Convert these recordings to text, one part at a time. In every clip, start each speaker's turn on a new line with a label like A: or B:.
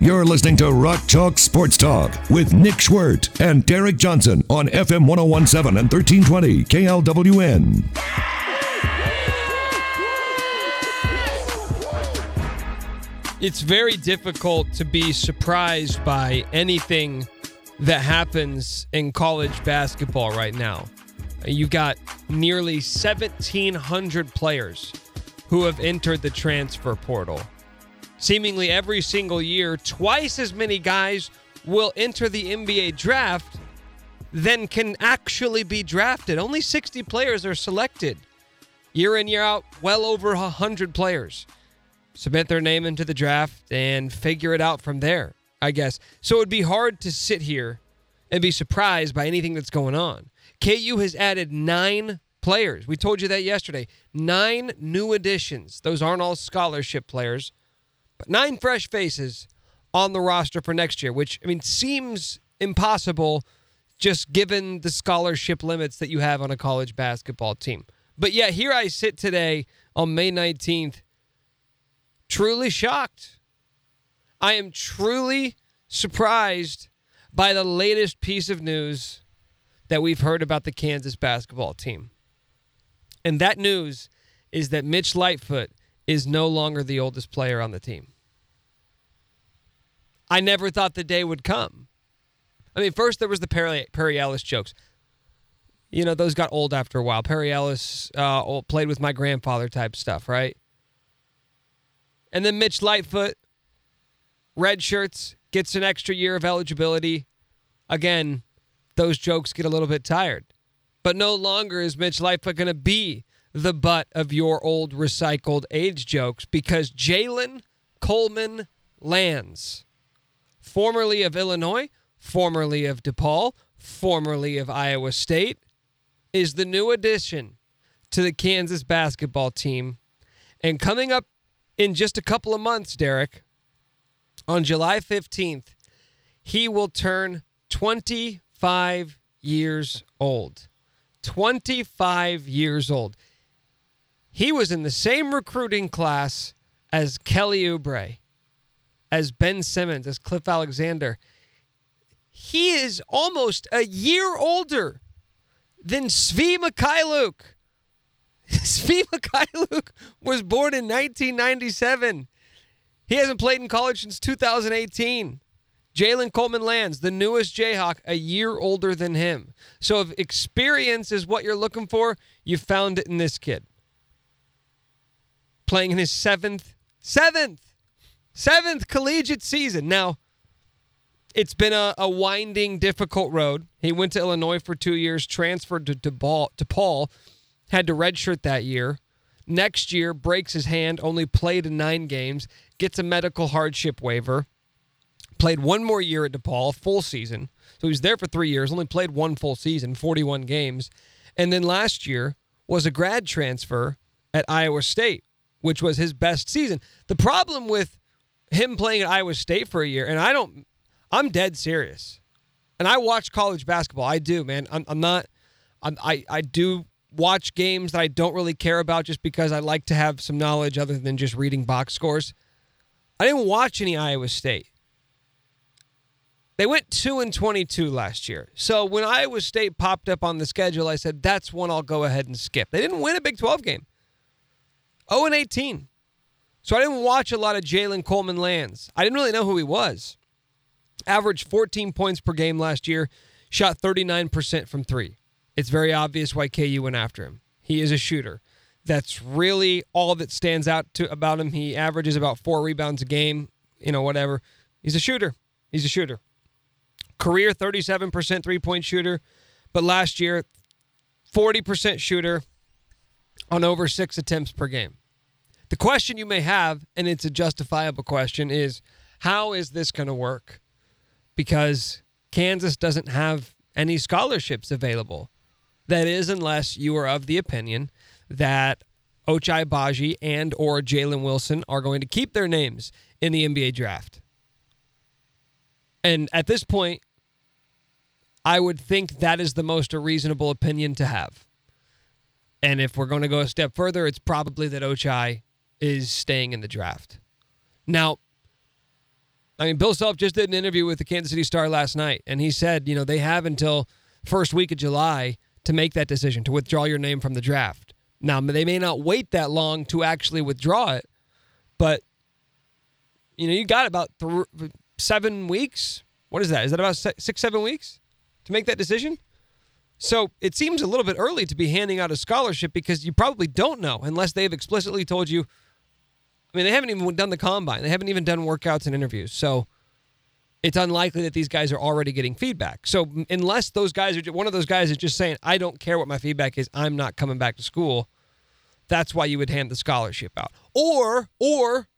A: You're listening to Rock Chalk Sports Talk with Nick Schwerdt and Derek Johnson on FM 1017 and 1320 KLWN.
B: It's very difficult to be surprised by anything that happens in college basketball right now. You've got nearly 1,700 players who have entered the transfer portal. Seemingly every single year, twice as many guys will enter the NBA draft than can actually be drafted. Only 60 players are selected. Year in, year out, well over 100 players submit their name into the draft and figure it out from there, I guess. So it would be hard to sit here and be surprised by anything that's going on. KU has added nine players. We told you that yesterday. Nine new additions. Those aren't all scholarship players, but nine fresh faces on the roster for next year, which, I mean, seems impossible just given the scholarship limits that you have on a college basketball team. But yeah, here I sit today on May 19th, truly shocked. I am truly surprised by the latest piece of news that we've heard about the Kansas basketball team. And that news is that Mitch Lightfoot is no longer the oldest player on the team. I never thought the day would come. I mean, first there was the Perry, Perry Ellis jokes. You know, those got old after a while. Perry Ellis uh, played with my grandfather type stuff, right? And then Mitch Lightfoot, red shirts, gets an extra year of eligibility. Again, those jokes get a little bit tired. But no longer is Mitch Lightfoot going to be the butt of your old recycled age jokes because Jalen Coleman Lands, formerly of Illinois, formerly of DePaul, formerly of Iowa State, is the new addition to the Kansas basketball team. And coming up in just a couple of months, Derek, on July 15th, he will turn 25 years old. 25 years old. He was in the same recruiting class as Kelly Oubre, as Ben Simmons, as Cliff Alexander. He is almost a year older than Svi Mykhailiuk. Svi Mykhailiuk was born in 1997. He hasn't played in college since 2018. Jalen Coleman Lands, the newest Jayhawk, a year older than him. So if experience is what you're looking for, you found it in this kid. Playing in his seventh, seventh, seventh collegiate season. Now, it's been a, a winding, difficult road. He went to Illinois for two years, transferred to DePaul, DePaul had to redshirt that year. Next year, breaks his hand, only played in nine games, gets a medical hardship waiver, played one more year at DePaul, full season. So he was there for three years, only played one full season, 41 games. And then last year was a grad transfer at Iowa State, which was his best season. The problem with him playing at Iowa State for a year, and I don't, I'm dead serious. And I watch college basketball. I do, man. I'm, I'm not, I'm, I, I do watch games that I don't really care about just because I like to have some knowledge other than just reading box scores. I didn't watch any Iowa State. They went 2 and 22 last year. So when Iowa State popped up on the schedule, I said that's one I'll go ahead and skip. They didn't win a Big 12 game. 0 and 18. So I didn't watch a lot of Jalen Coleman Lands. I didn't really know who he was. Averaged 14 points per game last year, shot 39% from 3 it's very obvious why KU went after him. He is a shooter. That's really all that stands out to about him. He averages about four rebounds a game, you know, whatever. He's a shooter. He's a shooter. Career 37% three point shooter, but last year, 40% shooter on over six attempts per game. The question you may have, and it's a justifiable question, is How is this going to work? Because Kansas doesn't have any scholarships available. That is, unless you are of the opinion that Ochai Agbaji and or Jalen Wilson are going to keep their names in the NBA draft. And at this point, I would think that is the most reasonable opinion to have. And if we're going to go a step further, it's probably that Ochai is staying in the draft. Now, I mean, Bill Self just did an interview with the Kansas City Star last night, and he said, you know, they have until first week of July to make that decision to withdraw your name from the draft. Now, they may not wait that long to actually withdraw it, but you know, you got about th- seven weeks. What is that? Is that about six, seven weeks to make that decision? So it seems a little bit early to be handing out a scholarship because you probably don't know unless they've explicitly told you. I mean, they haven't even done the combine, they haven't even done workouts and interviews. So it's unlikely that these guys are already getting feedback. So unless those guys are one of those guys is just saying, "I don't care what my feedback is. I'm not coming back to school." That's why you would hand the scholarship out. Or or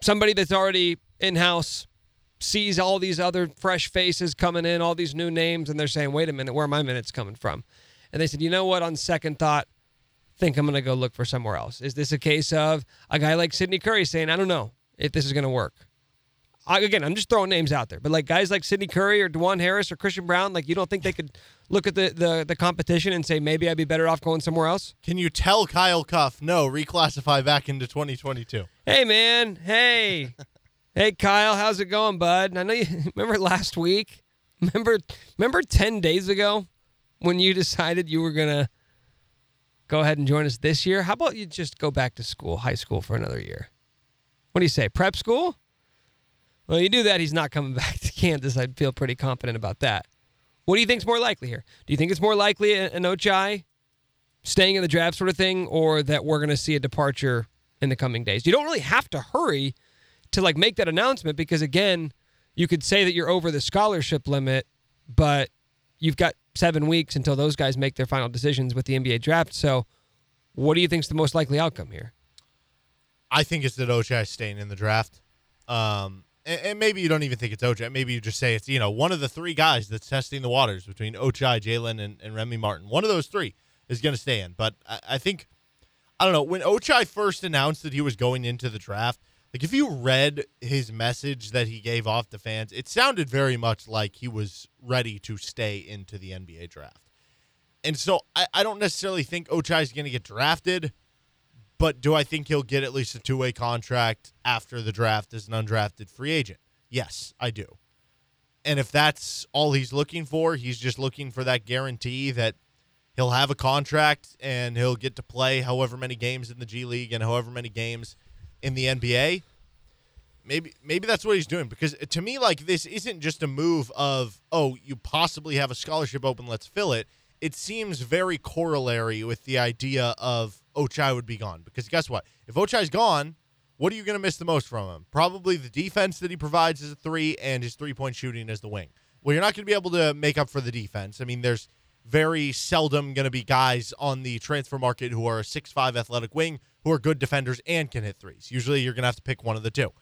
B: somebody that's already in-house sees all these other fresh faces coming in, all these new names and they're saying, "Wait a minute, where are my minutes coming from?" And they said, "You know what? On second thought, think I'm going to go look for somewhere else." Is this a case of a guy like Sydney Curry saying, "I don't know if this is going to work. I, again, I'm just throwing names out there, but like guys like Sydney Curry or Dajuan Harris or Christian Brown, like you don't think they could look at the, the the competition and say maybe I'd be better off going somewhere else?
C: Can you tell Kyle Cuffe no, reclassify back into 2022?
B: Hey man, hey, hey Kyle, how's it going, bud? I know you remember last week. Remember, remember ten days ago when you decided you were gonna go ahead and join us this year. How about you just go back to school, high school, for another year? What do you say? Prep school? Well, you do that, he's not coming back to Kansas. I'd feel pretty confident about that. What do you think's more likely here? Do you think it's more likely an Ochai staying in the draft sort of thing, or that we're going to see a departure in the coming days? You don't really have to hurry to like make that announcement because again, you could say that you're over the scholarship limit, but you've got seven weeks until those guys make their final decisions with the NBA draft. So, what do you think is the most likely outcome here?
C: I think it's that Ochai staying in the draft. Um, and, maybe you don't even think it's Ochai. Maybe you just say it's, you know, one of the three guys that's testing the waters between Ochai, Jalen, and, and Remy Martin. One of those three is going to stay in. But I, I think, I don't know, when Ochai first announced that he was going into the draft, like if you read his message that he gave off to fans, it sounded very much like he was ready to stay into the NBA draft. And so I, I don't necessarily think Ochai is going to get drafted. But do I think he'll get at least a two way contract after the draft as an undrafted free agent? Yes, I do. And if that's all he's looking for, he's just looking for that guarantee that he'll have a contract and he'll get to play however many games in the G League and however many games in the NBA. Maybe maybe that's what he's doing because to me like this isn't just a move of oh you possibly have a scholarship open let's fill it. It seems very corollary with the idea of oh, Ochai would be gone. Because guess what? If oh Ochai's gone, what are you going to miss the most from him? Probably the defense that he provides as a three and his three point shooting as the wing. Well, you're not going to be able to make up for the defense. I mean, there's very seldom going to be guys on the transfer market who are a six-five athletic wing who are good defenders and can hit threes. Usually you're going to have to pick one of the two.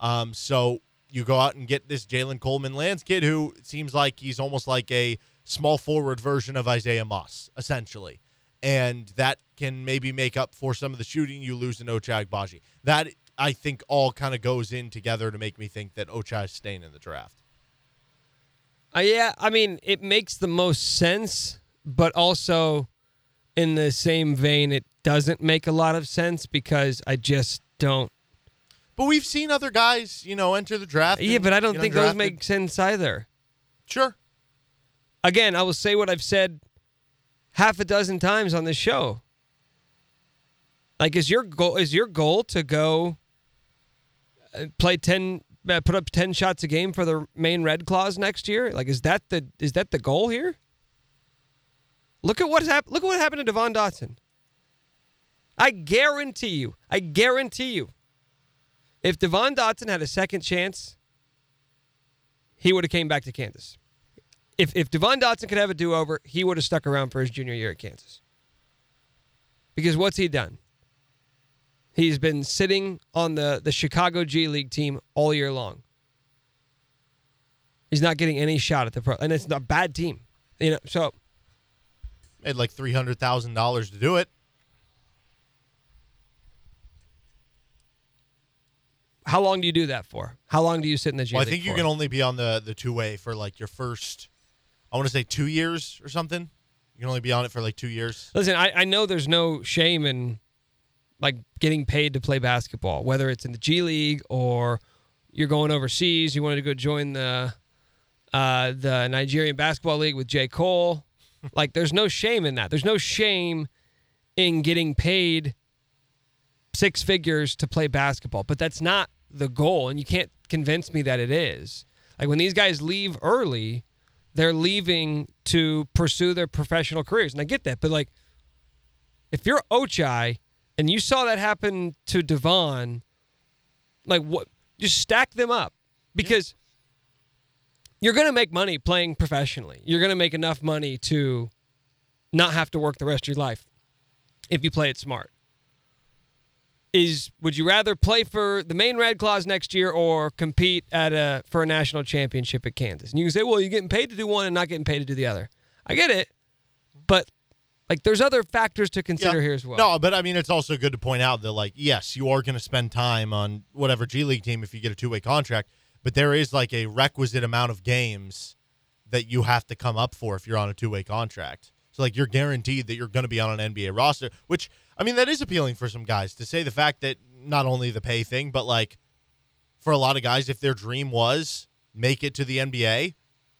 C: Um, so you go out and get this Jalen Coleman Lands kid who seems like he's almost like a small forward version of Isaiah Moss, essentially and that can maybe make up for some of the shooting you lose in Ochai Agbaji. That I think all kind of goes in together to make me think that Ochai is staying in the draft.
B: Uh, yeah, I mean, it makes the most sense, but also in the same vein, it doesn't make a lot of sense because I just don't.
C: But we've seen other guys, you know, enter the draft.
B: Yeah, but I don't think those make sense either.
C: Sure.
B: Again, I will say what I've said half a dozen times on this show. Like, is your goal is your goal to go uh, play ten, uh, put up ten shots a game for the Maine Red Claws next year? Like, is that the is that the goal here? Look at what's happened. Look at what happened to Devon Dotson. I guarantee you, I guarantee you, if Devon Dotson had a second chance, he would have came back to Kansas if if Devon Dotson could have a do over, he would have stuck around for his junior year at Kansas. Because what's he done? He's been sitting on the, the Chicago G League team all year long. He's not getting any shot at the pro, and it's a bad team. You know, so
C: Made like three hundred thousand dollars to do it.
B: How long do you do that for? How long do you sit in the G
C: Well, I think you
B: for?
C: can only be on the the two way for like your first. I want to say two years or something. You can only be on it for like two years.
B: Listen, I, I know there's no shame in like getting paid to play basketball, whether it's in the G League or you're going overseas. You wanted to go join the uh, the Nigerian basketball league with J Cole. like, there's no shame in that. There's no shame in getting paid six figures to play basketball, but that's not the goal, and you can't convince me that it is. Like when these guys leave early, they're leaving to pursue their professional careers, and I get that, but like if you're Ochai and you saw that happen to Devon, like what? Just stack them up because you're going to make money playing professionally. You're going to make enough money to not have to work the rest of your life if you play it smart. Is would you rather play for the Maine Red Claws next year or compete at a for a national championship at Kansas? And you can say, well, you're getting paid to do one and not getting paid to do the other. I get it, but like there's other factors to consider
C: Yeah.
B: here as well.
C: No, but I mean, it's also good to point out that, like, yes, you are going to spend time on whatever G League team if you get a two way contract, but there is like a requisite amount of games that you have to come up for if you're on a two way contract. So, like, you're guaranteed that you're going to be on an NBA roster, which, I mean, that is appealing for some guys to say the fact that not only the pay thing, but like for a lot of guys, if their dream was make it to the NBA,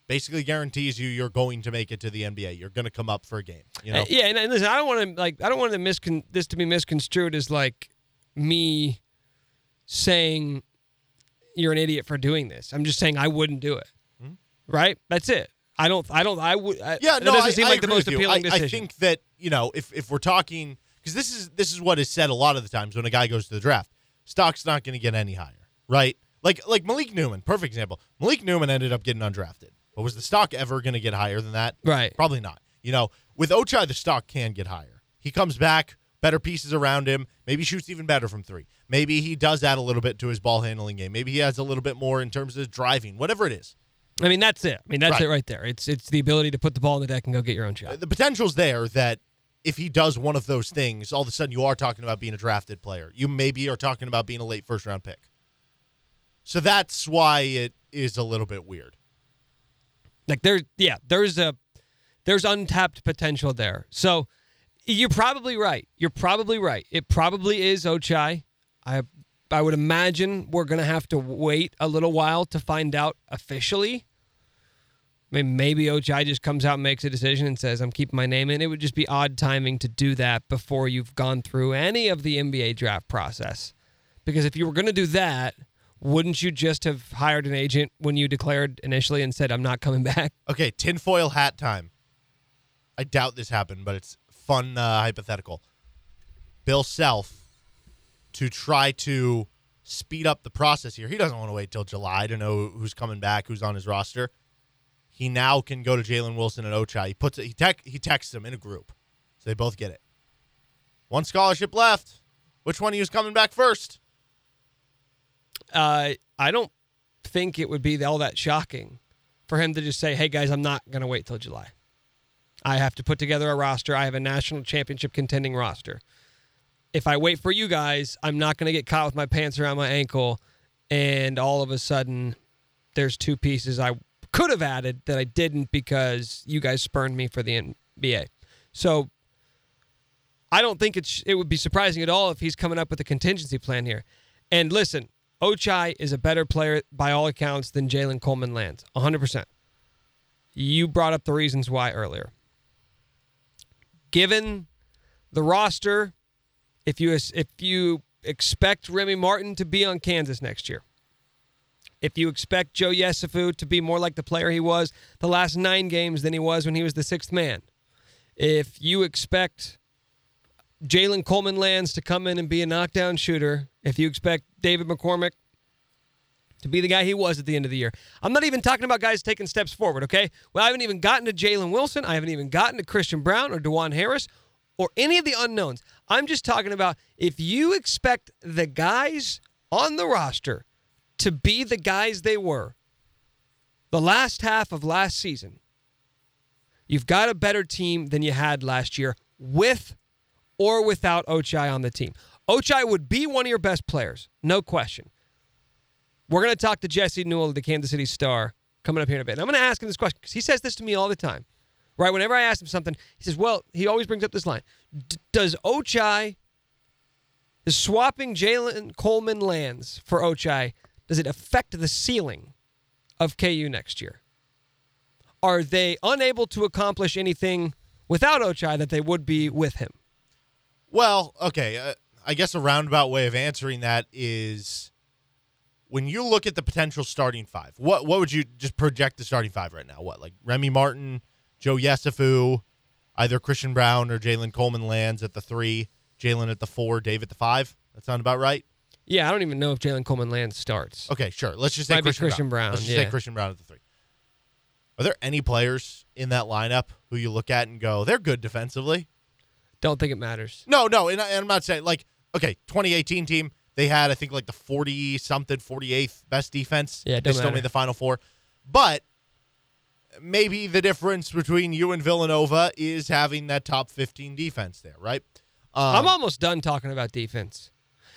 C: basically guarantees you you're going to make it to the NBA. You're going to come up for a game. You know?
B: Uh, yeah, and, and listen, I don't want to like I don't want to miscon- this to be misconstrued as like me saying you're an idiot for doing this. I'm just saying I wouldn't do it. Right? That's it. I don't. I don't. I would. I?
C: Yeah, no,
B: doesn't
C: I,
B: seem
C: I
B: like the most appealing
C: I,
B: decision.
C: I think that you know if if we're talking because this is this is what is said a lot of the times when a guy goes to the draft, stock's not going to get any higher, right? Like like Malik Newman, perfect example. Malik Newman ended up getting undrafted, but was the stock ever going to get higher than that?
B: Right.
C: Probably not. You know, with Ochai, the stock can get higher. He comes back, better pieces around him. Maybe shoots even better from three. Maybe he does add a little bit to his ball handling game. Maybe he adds a little bit more in terms of driving. Whatever it is.
B: I mean, that's it. I mean, that's
C: Right.
B: it right there. It's it's the ability to put the ball in the deck and go get your own shot.
C: the potential's there that if he does one of those things, all of a sudden you are talking about being a drafted player. You maybe are talking about being a late first round pick. So that's why it is a little bit weird.
B: Like there's yeah, there's a there's untapped potential there. So you're probably right. You're probably right. It probably is Ochai. I I would imagine we're gonna have to wait a little while to find out officially. I mean, maybe Ochai just comes out and makes a decision and says, I'm keeping my name in. It would just be odd timing to do that before you've gone through any of the NBA draft process. Because if you were going to do that, wouldn't you just have hired an agent when you declared initially and said, I'm not coming back?
C: Okay, tinfoil hat time. I doubt this happened, but it's fun uh, hypothetical. Bill Self to try to speed up the process here. He doesn't want to wait till July to know who's coming back, who's on his roster. He now can go to Jalen Wilson and Ochai. He puts it, he tech, he texts them in a group, so they both get it. One scholarship left. Which one of you is coming back first?
B: uh, I don't think it would be all that shocking for him to just say, "Hey guys, I'm not going to wait till July. I have to put together a roster. I have a national championship contending roster. If I wait for you guys, I'm not going to get caught with my pants around my ankle, and all of a sudden, there's two pieces I could have added that I didn't because you guys spurned me for the NBA. So." I don't think it's it would be surprising at all if he's coming up with a contingency plan here. And listen, Ochai is a better player by all accounts than Jalen Coleman Lands. 100%. You brought up the reasons why earlier. Given the roster, if you if you expect Remy Martin to be on Kansas next year, if you expect Joe Yesufu to be more like the player he was the last nine games than he was when he was the sixth man, if you expect Jalen Coleman Lands to come in and be a knockdown shooter, if you expect David McCormack to be the guy he was at the end of the year. I'm not even talking about guys taking steps forward, okay? Well, I haven't even gotten to Jalen Wilson. I haven't even gotten to Christian Brown or Dajuan Harris or any of the unknowns. I'm just talking about if you expect the guys on the roster to be the guys they were the last half of last season, you've got a better team than you had last year with or without Ochai on the team. Ochai would be one of your best players, no question. We're going to talk to Jesse Newell, the Kansas City Star, coming up here in a bit. And I'm going to ask him this question because he says this to me all the time right? Whenever I ask him something, he says, well, he always brings up this line Does Ochai, is swapping Jalen Coleman Lands for Ochai, does it affect the ceiling of KU next year? Are they unable to accomplish anything without Ochai that they would be with him?
C: Well, okay. Uh, I guess a roundabout way of answering that is when you look at the potential starting five, what what would you just project the starting five right now? What like Remy Martin, Joe Yesufu, either Christian Brown or Jalen Coleman Lands at the three, Jalen at the four, Dave at the five. That sound about right?
B: Yeah, I don't even know if Jalen Coleman Lands starts.
C: Okay, sure. Let's just say Christian,
B: Christian, Brown. Brown.
C: Let's just
B: yeah.
C: say Christian Brown at the three. Are there any players in that lineup who you look at and go, they're good defensively?
B: Don't think it matters.
C: No, no, and, I, and I'm not saying like okay, 2018 team they had I think like the 40 something 48th best defense.
B: Yeah,
C: they still
B: matter.
C: made the final four, but maybe the difference between you and Villanova is having that top 15 defense there, right? Um,
B: I'm almost done talking about defense.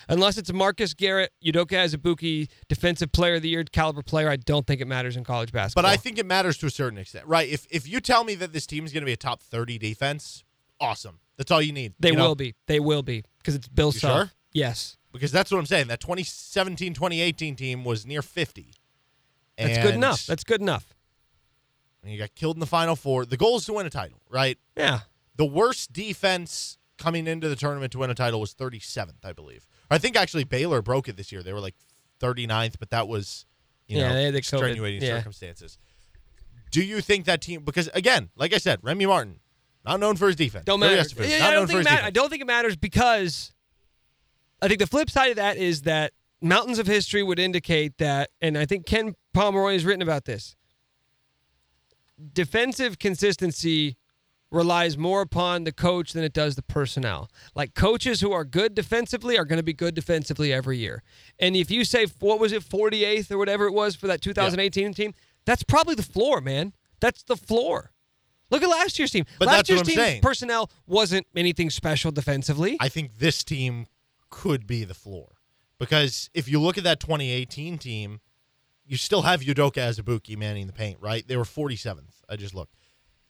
B: Unless it's Marcus Garrett, Udoka Azubuike, defensive player of the year caliber player, I don't think it matters in college basketball.
C: But I think it matters to a certain extent, right? If if you tell me that this team is going to be a top 30 defense, awesome. That's all you need.
B: They
C: you
B: will know? be. They will be because it's Bill Self.
C: Sure?
B: Yes.
C: Because that's what I'm saying. That 2017 2018 team was near 50.
B: That's good enough. That's good enough
C: and he got killed in the final four. The goal is to win a title, right?
B: Yeah.
C: The worst defense coming into the tournament to win a title was 37th, I believe. I think actually Baylor broke it this year. They were like 39th, but that was you
B: yeah,
C: know
B: they had the
C: extenuating circumstances. Do you think that team? Because again, like I said, Remy Martin, not known for his defense.
B: Don't matter. Yeah, I, don't think matter. I don't think it matters because I think the flip side of that is that mountains of history would indicate that, and I think Ken Pomeroy has written about this defensive consistency relies more upon the coach than it does the personnel. Like coaches who are good defensively are going to be good defensively every year. And if you say what was it 48th or whatever it was for that 2018 yeah. team, that's probably the floor, man. That's the floor. Look at last year's team.
C: But
B: last year's team
C: saying.
B: personnel wasn't anything special defensively.
C: I think this team could be the floor because if you look at that 2018 team, you still have Udoka Azubuike manning the paint, right? They were 47th. I just looked.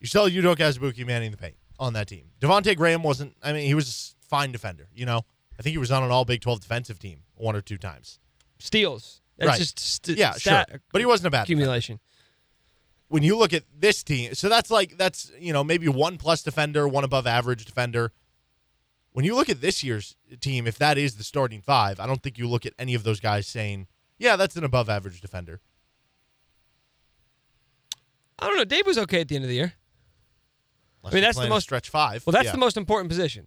C: You still have Udoka Azubuike manning the paint on that team. Devonte Graham wasn't. I mean, he was a fine defender. You know, I think he was on an All Big 12 defensive team one or two times.
B: Steals. That's
C: right.
B: just st-
C: yeah, sure. But he wasn't a bad
B: accumulation. Defender.
C: When you look at this team, so that's like that's you know maybe one plus defender, one above average defender. When you look at this year's team, if that is the starting five, I don't think you look at any of those guys saying yeah, that's an above average defender.
B: I don't know. Dave was okay at the end of the year.
C: Unless
B: I mean, that's the most
C: stretch five.
B: Well, that's
C: yeah.
B: the most important position.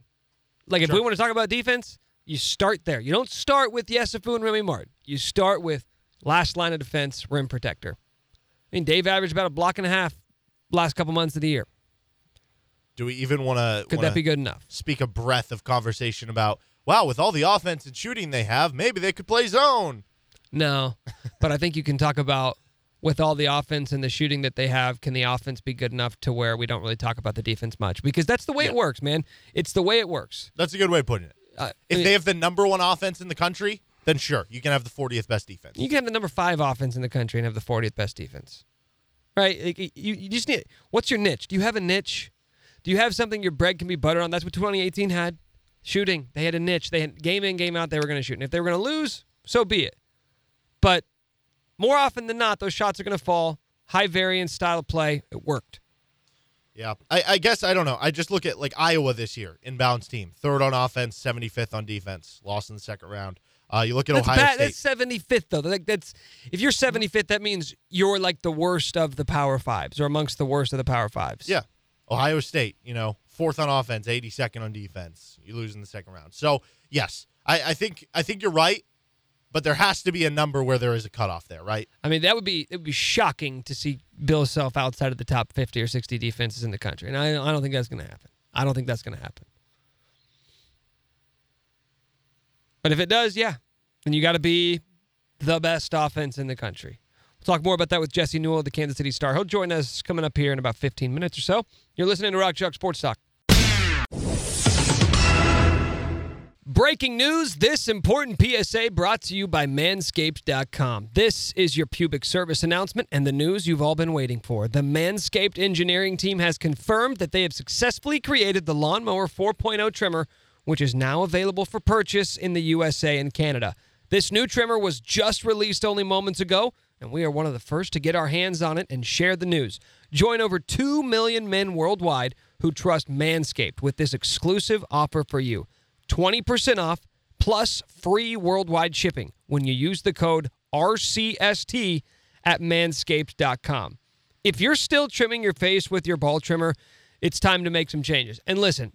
B: Like, if we want to talk about defense, you start there. You don't start with Yesufu and Remy Martin. You start with last line of defense, rim protector. I mean, Dave averaged about a block and a half last couple months of the year.
C: Do we even want to?
B: Could that be good enough?
C: Speak a breath of conversation about wow, with all the offense and shooting they have, maybe they could play zone.
B: No, but I think you can talk about with all the offense and the shooting that they have, can the offense be good enough to where we don't really talk about the defense much? Because that's the way
C: yeah.
B: it works, man. It's the way it works.
C: That's a good way of putting it.
B: Uh,
C: if they have the number one offense in the country, then sure, you can have the 40th best defense.
B: You can have the number five offense in the country and have the 40th best defense, right? You, you just need. What's your niche? Do you have a niche? Do you have something your bread can be buttered on? That's what 2018 had. Shooting. They had a niche. They had game in, game out. They were going to shoot. And if they were going to lose, so be it. But more often than not, those shots are going to fall. High variance style of play. It worked.
C: Yeah, I, I, guess I don't know. I just look at like Iowa this year, inbounds team, third on offense, seventy fifth on defense, lost in the second round. Uh, you look at
B: that's
C: Ohio
B: bad.
C: State.
B: That's seventy fifth though. Like that's if you're seventy fifth, that means you're like the worst of the Power Fives or amongst the worst of the Power Fives.
C: Yeah, Ohio State, you know, fourth on offense, eighty second on defense. You lose in the second round. So yes, I, I think I think you're right but there has to be a number where there is a cutoff there, right?
B: I mean, that would be it would be shocking to see Bill Self outside of the top 50 or 60 defenses in the country. And I, I don't think that's going to happen. I don't think that's going to happen. But if it does, yeah, then you got to be the best offense in the country. We'll talk more about that with Jesse Newell, the Kansas City Star. He'll join us coming up here in about 15 minutes or so. You're listening to Rock Chalk Sports Talk. Breaking news this important PSA brought to you by Manscaped.com. This is your pubic service announcement and the news you've all been waiting for. The Manscaped engineering team has confirmed that they have successfully created the Lawnmower 4.0 trimmer, which is now available for purchase in the USA and Canada. This new trimmer was just released only moments ago, and we are one of the first to get our hands on it and share the news. Join over 2 million men worldwide who trust Manscaped with this exclusive offer for you. 20% off plus free worldwide shipping when you use the code RCST at manscaped.com. If you're still trimming your face with your ball trimmer, it's time to make some changes. And listen,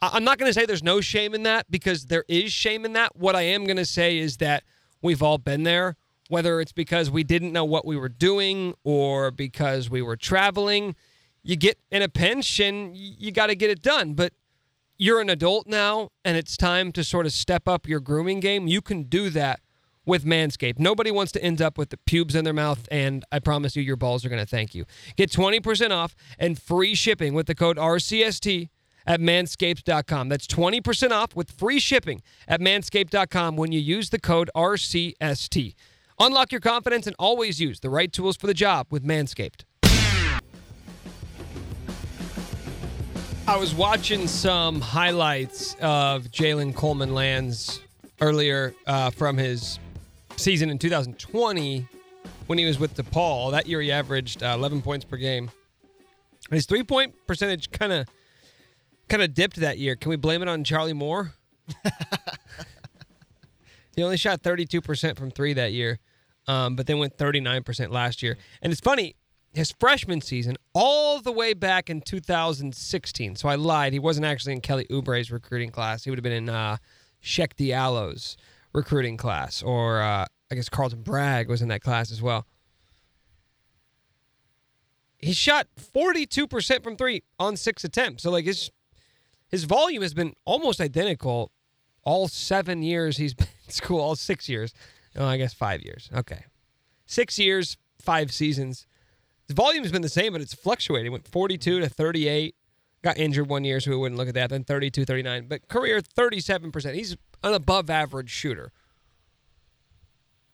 B: I'm not going to say there's no shame in that because there is shame in that. What I am going to say is that we've all been there, whether it's because we didn't know what we were doing or because we were traveling. You get in a pinch and you got to get it done. But you're an adult now and it's time to sort of step up your grooming game, you can do that with Manscaped. Nobody wants to end up with the pubes in their mouth, and I promise you, your balls are going to thank you. Get 20% off and free shipping with the code RCST at manscaped.com. That's 20% off with free shipping at manscaped.com when you use the code RCST. Unlock your confidence and always use the right tools for the job with Manscaped. I was watching some highlights of Jalen Coleman Lands earlier uh, from his season in 2020 when he was with DePaul. That year he averaged uh, 11 points per game. His three point percentage kind of kind of dipped that year. Can we blame it on Charlie Moore? he only shot 32% from three that year, um, but then went 39% last year. And it's funny, his freshman season, all the way back in 2016. So I lied. He wasn't actually in Kelly Oubre's recruiting class. He would have been in uh, Cheick Diallo's recruiting class, or uh, I guess Carlton Bragg was in that class as well. He shot 42% from three on six attempts. So like his his volume has been almost identical all seven years he's been in school, all six years. Oh, I guess five years. Okay. Six years, five seasons. His volume has been the same, but it's fluctuating. Went 42 to 38. Got injured one year, so we wouldn't look at that. Then 32, 39. But career 37%. He's an above average shooter.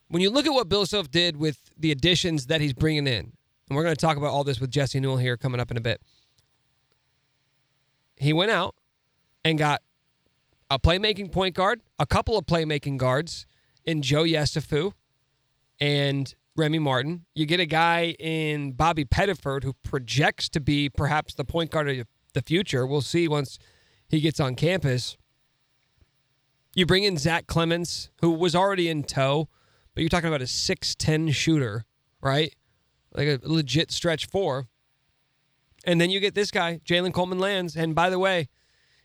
B: When you look at what Bill Self did with the additions that he's bringing in, and we're going to talk about all this with Jesse Newell here coming up in a bit. He went out and got a playmaking point guard, a couple of playmaking guards in Joe Yesufu and Remy Martin. You get a guy in Bobby Pettiford who projects to be perhaps the point guard of the future. We'll see once he gets on campus. You bring in Zach Clemence, who was already in tow, but you're talking about a 6'10 shooter, right? Like a legit stretch four. And then you get this guy, Jalen Coleman Lands. And by the way,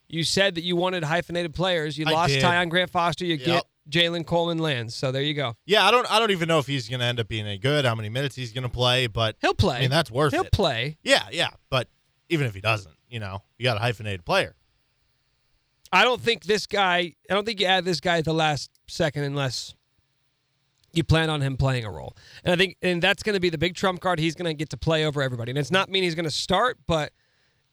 B: you said that you wanted hyphenated players. You
C: I
B: lost
C: did.
B: Tyon Grant Foster. You
C: Yep.
B: get Jalen Coleman Lands. So there you go.
C: Yeah, I don't I don't even know if he's going to end up being any good, how many minutes he's going to play, but
B: He'll play.
C: I mean, that's worth
B: He'll
C: it.
B: play.
C: Yeah, yeah, but even if he doesn't, you know, you got a hyphenated player.
B: I don't think this guy. I don't think you add this guy at the last second unless you plan on him playing a role. And I think, and that's going to be the big trump card. He's going to get to play over everybody. And it's not mean he's going to start, but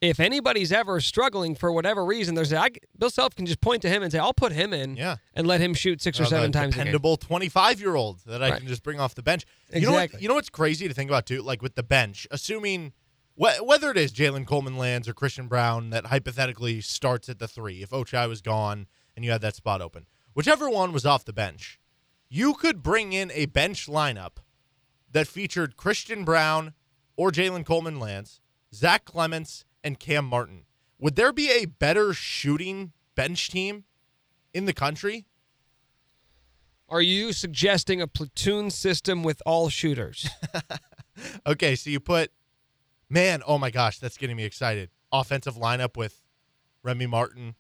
B: if anybody's ever struggling for whatever reason, there's I, Bill Self can just point to him and say, "I'll put him in,
C: Yeah.
B: and let him shoot six or seven times a
C: dependable 25 year old that I
B: Right.
C: can just bring off the bench. You know what?
B: Exactly.
C: You know what's crazy to think about too? Like with the bench, assuming wh- whether it is Jalen Coleman Lands or Christian Brown that hypothetically starts at the three, if Ochai was gone and you had that spot open, whichever one was off the bench, you could bring in a bench lineup that featured Christian Brown or Jalen Coleman Lands, Zach Clemence, and Cam Martin. Would there be a better shooting bench team in the country?
B: Are you suggesting a platoon system with all shooters?
C: Okay, so you put, man, oh my gosh, that's getting me excited. Offensive lineup with Remy Martin,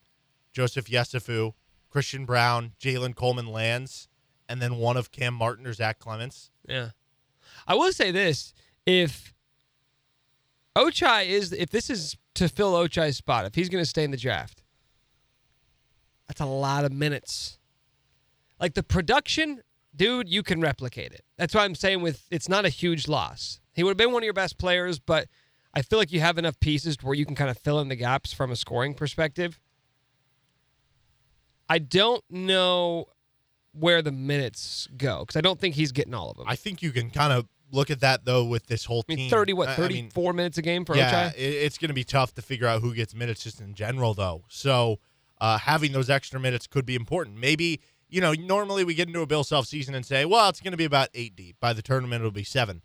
C: Joseph Yesufu, Christian Brown, Jalen Coleman Lands, and then one of Cam Martin or Zach Clemence.
B: Yeah. I will say this: if Ochai is, if this is to fill Ochai's spot, if he's going to stay in the draft, that's a lot of minutes. like the production, dude, you can replicate it. That's why I'm saying with it's not a huge loss. He would have been one of your best players, but I feel like you have enough pieces where you can kind of fill in the gaps from a scoring perspective. I don't know where the minutes go because I don't think he's getting all of them.
C: I think you can kind of look at that though with this whole
B: I mean,
C: team.
B: 30, what,
C: I- I mean,
B: 34 minutes a game for
C: yeah,
B: Ochai?
C: it, it's going to be tough to figure out who gets minutes just in general, though. So uh, having those extra minutes could be important. Maybe you know, normally we get into a Bill Self season and say, well, it's going to be about eight deep. By the tournament, it'll be seven.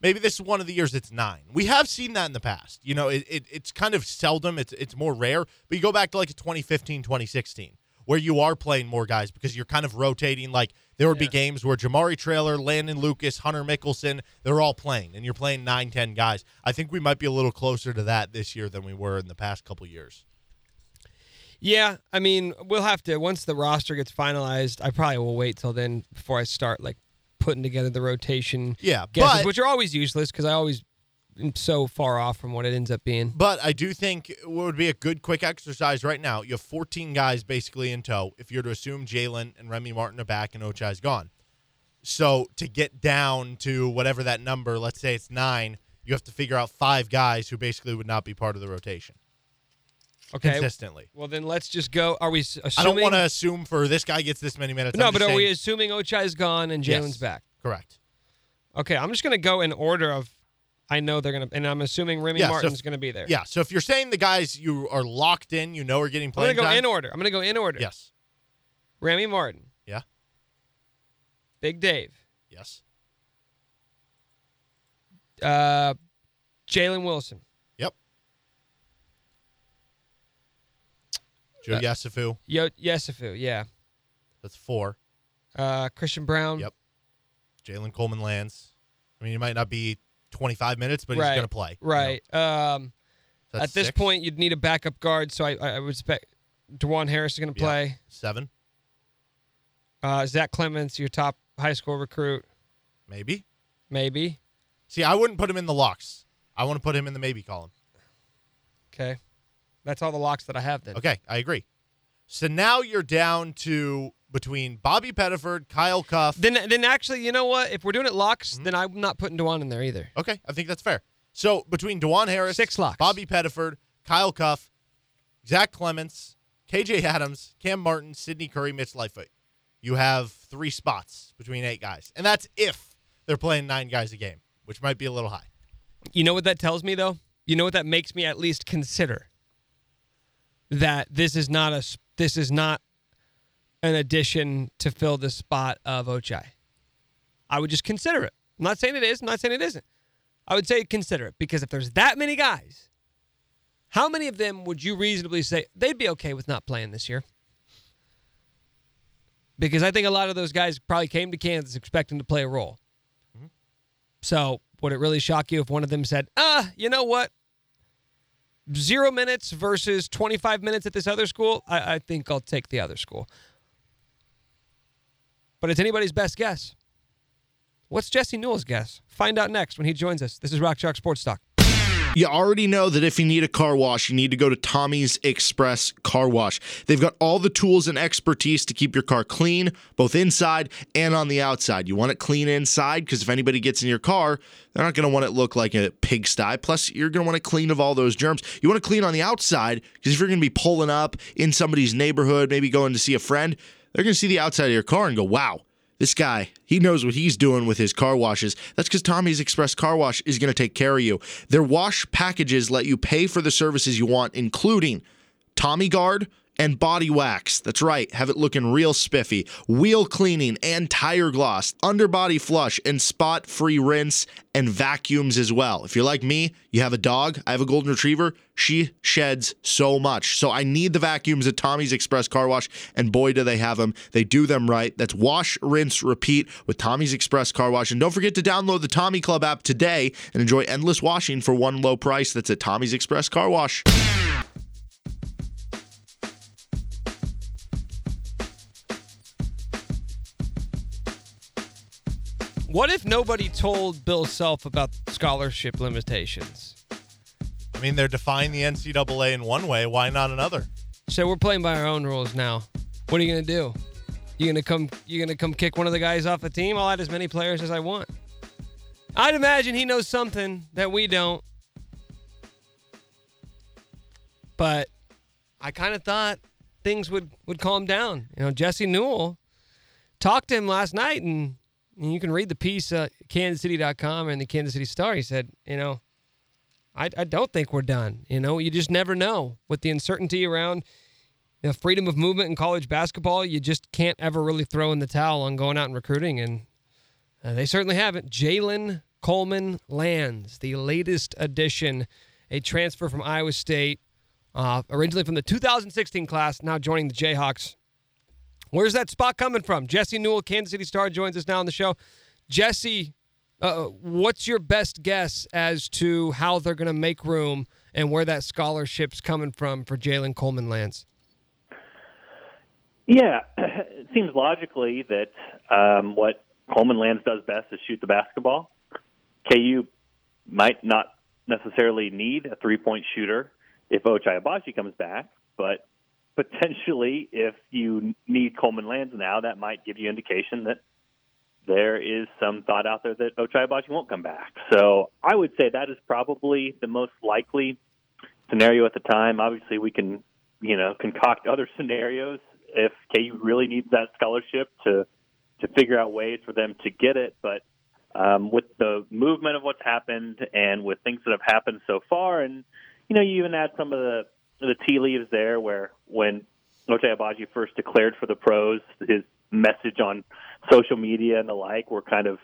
C: Maybe this is one of the years it's nine. We have seen that in the past. You know, it, it it's kind of seldom. It's it's more rare. But you go back to like a 2015, 2016, where you are playing more guys because you're kind of rotating. Like there would be games where Jamari Traylor, Landon Lucas, Hunter Mickelson, they're all playing, and you're playing nine, ten guys. I think we might be a little closer to that this year than we were in the past couple years.
B: Yeah, I mean, we'll have to once the roster gets finalized. I probably will wait till then before I start like putting together the rotation.
C: Yeah,
B: guesses,
C: but-
B: which are always useless because I always so far off from what it ends up being.
C: But I do think what would be a good quick exercise right now. You have 14 guys basically in tow. If you're to assume Jalen and Remy Martin are back and Ochai's gone, so to get down to whatever that number, let's say it's nine, you have to figure out five guys who basically would not be part of the rotation
B: Okay.
C: consistently.
B: Well, then let's just go. Are we assuming?
C: I don't want to assume for this guy gets this many minutes.
B: No,
C: I'm
B: but are we assuming Ochai's gone and
C: Yes.
B: Jalen's back?
C: correct?
B: Okay, I'm just gonna go in order of. I know they're gonna, and I'm assuming Remy
C: Yeah, so
B: Martin's
C: if-
B: gonna be there.
C: Yeah. So if you're saying the guys you are locked in, you know are getting playing.
B: I'm gonna go
C: time.
B: in order. I'm gonna go in order.
C: Yes.
B: Remy Martin,
C: Yeah.
B: Big Dave,
C: Yes.
B: uh, Jalen Wilson,
C: Yep. Joe
B: Uh. Yo Yesufu, yeah,
C: That's four.
B: uh, Christian Brown,
C: Yep. Jalen Coleman Lands. I mean, he might not be 25 minutes, but
B: right,
C: he's going to play. you know.
B: Right. Um, at this
C: six.
B: point, you'd need a backup guard, so I, I would expect Dajuan Harris is going to
C: Yeah.
B: play.
C: seven,
B: Uh, Zach Clemence, your top high school recruit,
C: maybe.
B: maybe.
C: See, I wouldn't put him in the locks. I want to put him in the maybe column.
B: Okay, that's all the locks that I have then.
C: Okay, I agree. So now you're down to between Bobby Pettiford, Kyle Cuffe.
B: Then, then actually, you know what? If we're doing it locks,
C: Mm-hmm.
B: then I'm not putting Dajuan in there either.
C: Okay, I think that's fair. So between Dajuan Harris,
B: Six locks.
C: Bobby Pettiford, Kyle Cuffe, Zach Clemence, KJ Adams, Cam Martin, Sydney Curry, Mitch Lightfoot. You have three spots between eight guys. And that's if they're playing nine guys a game, which might be a little high.
B: You know what that tells me though? You know what that makes me at least consider that this is not a this is not an addition to fill the spot of Ochai. I would just consider it. I'm not saying it is. I'm not saying it isn't. I would say consider it because if there's that many guys, how many of them would you reasonably say they'd be okay with not playing this year? Because I think a lot of those guys probably came to Kansas expecting to play a role. So would it really shock you if one of them said, ah, you know what? Zero minutes versus 25 minutes at this other school? I, I think I'll take the other school. But it's anybody's best guess. What's Jesse Newell's guess? Find out next when he joins us. This is Rock Chalk Sports Talk.
D: You already know that if you need a car wash, you need to go to Tommy's Express Car Wash. They've got all the tools and expertise to keep your car clean, both inside and on the outside. You want it clean inside because if anybody gets in your car, they're not going to want it look like a pigsty. Plus, you're going to want it clean of all those germs. You want to clean on the outside because if you're going to be pulling up in somebody's neighborhood, maybe going to see a friend, they're going to see the outside of your car and go, wow, this guy, he knows what he's doing with his car washes. That's because Tommy's Express Car Wash is going to take care of you. Their wash packages let you pay for the services you want, including Tommy Guard and body wax. That's right, have it looking real spiffy. Wheel cleaning and tire gloss, underbody flush and spot free rinse and vacuums as well. If you're like me, you have a dog, I have a golden retriever, she sheds so much. So I need the vacuums at Tommy's Express Car Wash, and boy, do they have them. They do them right. That's wash, rinse, repeat with Tommy's Express Car Wash. And don't forget to download the Tommy Club app today and enjoy endless washing for one low price. That's at Tommy's Express Car Wash.
B: What if nobody told Bill Self about scholarship limitations?
C: I mean, they're defying the NCAA in one way. Why not another?
B: So we're playing by our own rules now. What are you going to do? You gonna come? You gonna come kick one of the guys off the team? I'll add as many players as I want. I'd imagine he knows something that we don't. But I kind of thought things would would calm down. You know, Jesse Newell talked to him last night, and, and you can read the piece at KansasCity.com and the Kansas City Star. He said, you know, I, I don't think we're done. You know, you just never know with the uncertainty around know, freedom of movement in college basketball. You just can't ever really throw in the towel on going out and recruiting, and uh, they certainly haven't. Jalen Coleman Lands the latest addition, a transfer from Iowa State, uh, originally from the 2016 class, now joining the Jayhawks. Where's that spot coming from? Jesse Newell, Kansas City Star, joins us now on the show. Jesse, uh, what's your best guess as to how they're going to make room and where that scholarship's coming from for Jalen Coleman Lands?
E: Yeah, it seems logically that um, what Coleman Lands does best is shoot the basketball. KU might not necessarily need a three point shooter if Ochai Agbaji comes back, but potentially if you need Coleman Lands now, that might give you indication that there is some thought out there that Ochai Agbaji won't come back. So I would say that is probably the most likely scenario at the time. Obviously, we can, you know, concoct other scenarios if KU really needs that scholarship to to figure out ways for them to get it. But um, with the movement of what's happened and with things that have happened so far, and you know, you even add some of the the tea leaves there, where when Ochai Agbaji first declared for the pros, his message on social media and the like were kind of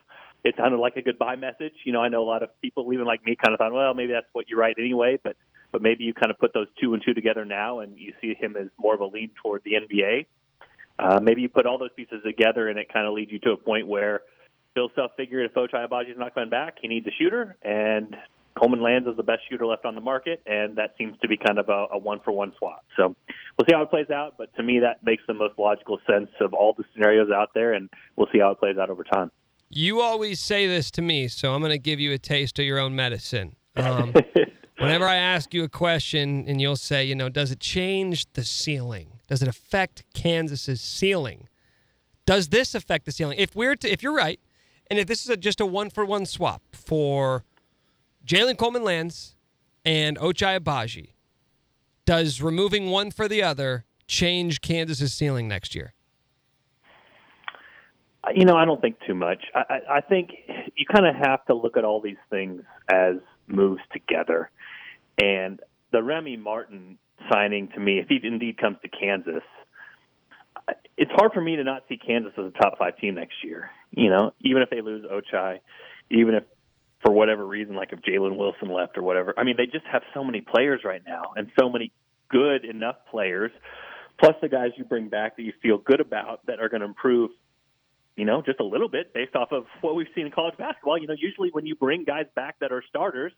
E: it sounded like a goodbye message. You know, I know a lot of people, even like me, kind of thought, well, maybe that's what you write anyway. But but maybe you kind of put those two and two together now, and you see him as more of a lean toward the NBA. Uh, maybe you put all those pieces together, and it kind of leads you to a point where Bill Self figured if Ochai Agbaji is not coming back, he needs a shooter, and Coleman Lands is the best shooter left on the market, and that seems to be kind of a, a one for one swap. So we'll see how it plays out, but to me, that makes the most logical sense of all the scenarios out there, and we'll see how it plays out over time.
B: You always say this to me, so I'm going to give you a taste of your own medicine. Um, whenever I ask you a question, and you'll say, you know, does it change the ceiling? Does it affect Kansas's ceiling? Does this affect the ceiling? If we're to, if you're right, and if this is a, just a one for one swap for Jalen Coleman Lands and Ochai Agbaji, does removing one for the other change Kansas's ceiling next year?
E: Uh, you know, I don't think too much. I, I, I think you kind of have to look at all these things as moves together. And the Remy Martin signing to me, if he indeed comes to Kansas, uh, it's hard for me to not see Kansas as a top five team next year. You know, even if they lose Ochai, even if for whatever reason, like if Jalen Wilson left or whatever. I mean, they just have so many players right now and so many good enough players, plus the guys you bring back that you feel good about that are going to improve. You know, just a little bit based off of what we've seen in college basketball. You know, usually when you bring guys back that are starters,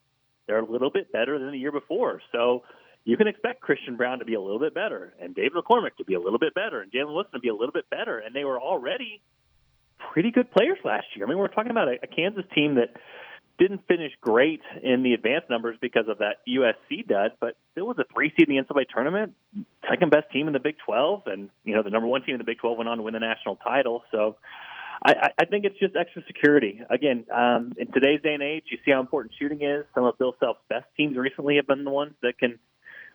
E: they're a little bit better than the year before. So you can expect Christian Braun to be a little bit better and David McCormack to be a little bit better and Jalen Wilson to be a little bit better. And they were already pretty good players last year. I mean, we're talking about a, a Kansas team that didn't finish great in the advanced numbers because of that USC dud, but still was a three seed in the NCAA tournament, second best team in the Big 12, and you know the number one team in the Big 12 went on to win the national title. So I, I think it's just extra security. Again, um, in today's day and age, you see how important shooting is. Some of Bill Self's best teams recently have been the ones that can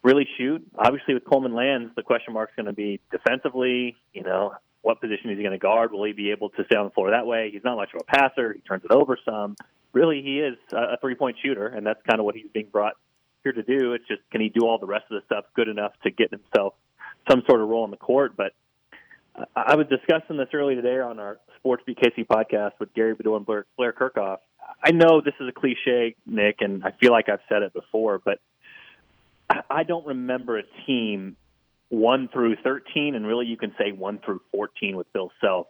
E: really shoot. Obviously, with Coleman Lands, the question mark is going to be defensively. You know, what position is he going to guard? Will he be able to stay on the floor that way? He's not much of a passer. He turns it over some really he is a three point shooter, and that's kind of what he's being brought here to do. It's just can he do all the rest of the stuff good enough to get himself some sort of role on the court? But I was discussing this earlier today on our SportsBeat KC podcast with Gary Bedore and Blair, Blair Kerkhoff. I know this is a cliche, Nick, and I feel like I've said it before, but I don't remember a team one through 13, and really you can say one through 14 with Bill Self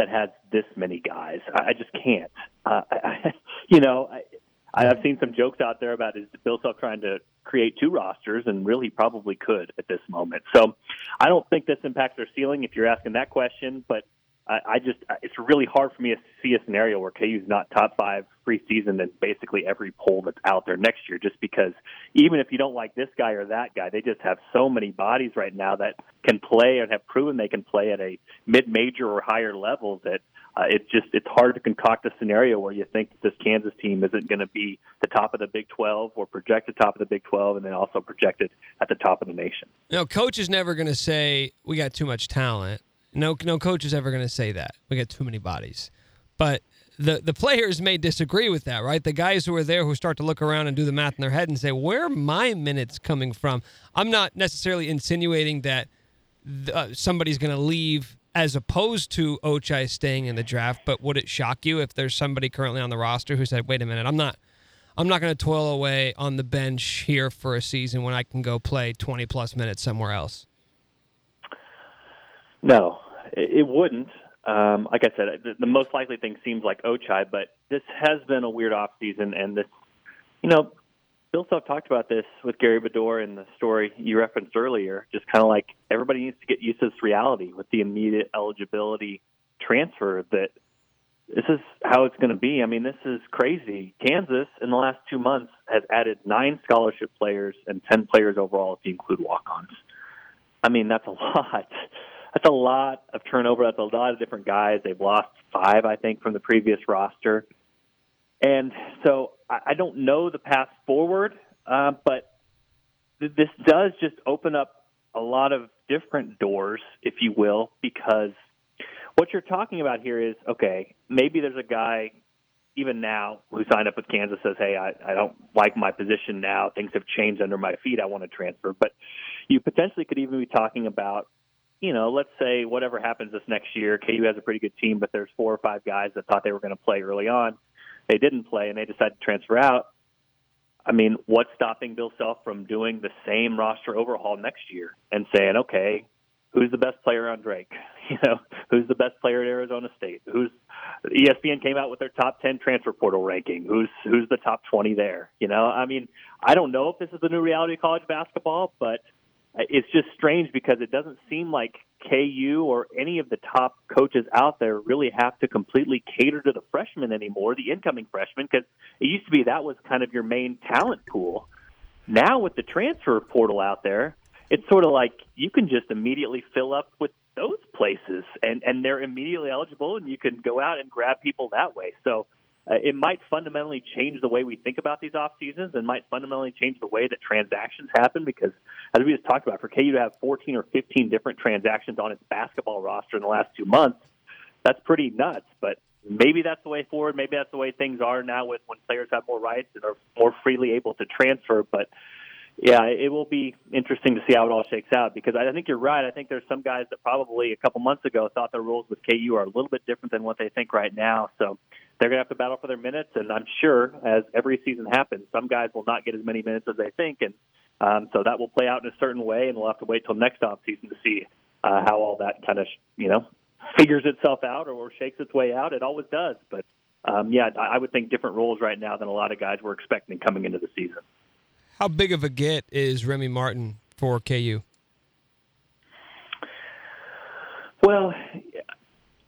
E: that has this many guys. I, I just can't. Uh, I, you know, I, I've seen some jokes out there about is Bill Self trying to create two rosters, and really probably could at this moment. So I don't think this impacts their ceiling if you're asking that question. But I, I just it's really hard for me to see a scenario where KU's not top five preseason in basically every poll that's out there next year. Just because even if you don't like this guy or that guy, they just have so many bodies right now that can play and have proven they can play at a mid-major or higher level that uh, it's just it's hard to concoct a scenario where you think this Kansas team isn't going to be the top of the Big 12 or projected top of the Big 12 and then also projected at the top of the nation.
B: No, coach is never going to say we got too much talent. No, no coach is ever going to say that. We got too many bodies. But the the players may disagree with that, right? The guys who are there who start to look around and do the math in their head and say, "Where are my minutes coming from?" I'm not necessarily insinuating that uh, somebody's going to leave as opposed to Ochai staying in the draft, but would it shock you if there's somebody currently on the roster who said, "Wait a minute, I'm not I'm not going to toil away on the bench here for a season when I can go play 20 plus minutes somewhere else?"
E: No, it wouldn't. Um, like I said, the, most likely thing seems like Ochai, but this has been a weird off season, and this, you know, Bill Self talked about this with Gary Bedore in the story you referenced earlier. Just kind of like everybody needs to get used to this reality with the immediate eligibility transfer that this is how it's going to be. I mean, this is crazy. Kansas in the last two months has added nine scholarship players and ten players overall if you include walk-ons. I mean, that's a lot that's a lot of turnover. That's a lot of different guys. They've lost five, I think, from the previous roster. And so I, I don't know the path forward, uh, but th- this does just open up a lot of different doors, if you will, because what you're talking about here is okay, maybe there's a guy even now who signed up with Kansas says, Hey, I, I don't like my position now. Things have changed under my feet. I want to transfer. But you potentially could even be talking about you know, let's say whatever happens this next year, KU has a pretty good team, but there's four or five guys that thought they were going to play early on. They didn't play and they decided to transfer out. I mean, what's stopping Bill Self from doing the same roster overhaul next year and saying, okay, who's the best player on Drake? You know, who's the best player at Arizona State? Who's ESPN came out with their top 10 transfer portal ranking. Who's who's the top 20 there? You know, I mean, I don't know if this is the new reality of college basketball, but Uh, it's just strange because it doesn't seem like KU or any of the top coaches out there really have to completely cater to the freshmen anymore, the incoming freshmen, because it used to be that was kind of your main talent pool. Now with the transfer portal out there, it's sort of like you can just immediately fill up with those places and and they're immediately eligible and you can go out and grab people that way. So uh, it might fundamentally change the way we think about these off seasons and might fundamentally change the way that transactions happen because as we just talked about for KU to have 14 or 15 different transactions on its basketball roster in the last two months that's pretty nuts but maybe that's the way forward maybe that's the way things are now with when players have more rights and are more freely able to transfer but yeah, it will be interesting to see how it all shakes out because I think you're right. I think there's some guys that probably a couple months ago thought the rules with KU are a little bit different than what they think right now. So they're going to have to battle for their minutes. And I'm sure as every season happens, some guys will not get as many minutes as they think. And um, so that will play out in a certain way. And we'll have to wait till next off season to see uh, how all that kind of, you know, figures itself out or, shakes its way out. It always does. But um, yeah, I would think different rules right now than a lot of guys were expecting coming into the season.
B: How big of a get is Remy Martin for KU?
E: Well,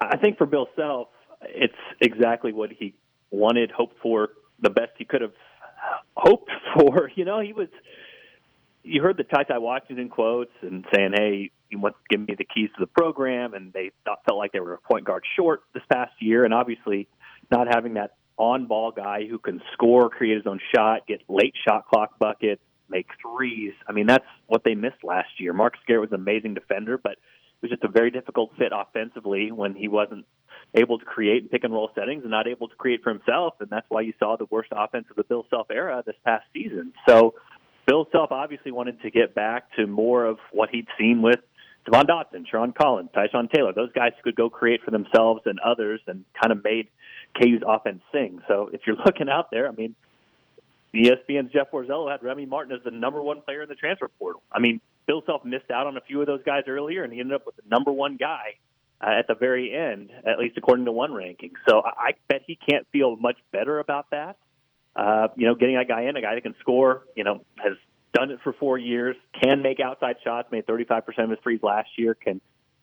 E: I think for Bill Self, it's exactly what he wanted, hoped for, the best he could have hoped for. You know, he was. You heard the Ty Ty Washington quotes and saying, "Hey, he wants to give me the keys to the program," and they thought, felt like they were a point guard short this past year, and obviously not having that on-ball guy who can score, create his own shot, get late shot clock buckets, make threes. I mean, that's what they missed last year. Marcus Garrett was an amazing defender, but was just a very difficult fit offensively when he wasn't able to create pick and roll settings and not able to create for himself. And that's why you saw the worst offense of the Bill Self era this past season. So Bill Self obviously wanted to get back to more of what he'd seen with Devon Dotson, Sherron Collins, Tyshawn Taylor. Those guys could go create for themselves and others and kind of made KU's offense sing. So if you're looking out there, I mean, ESPN's Jeff Borzello had Remy Martin as the number one player in the transfer portal. I mean, Bill missed out on a few of those guys earlier, and he ended up with the number one guy uh, at the very end, at least according to one ranking. So I, I bet he can't feel much better about that. Uh, you know, getting that guy in, a guy that can score, you know, has done it for four years, can make outside shots, made 35% of his threes last year, can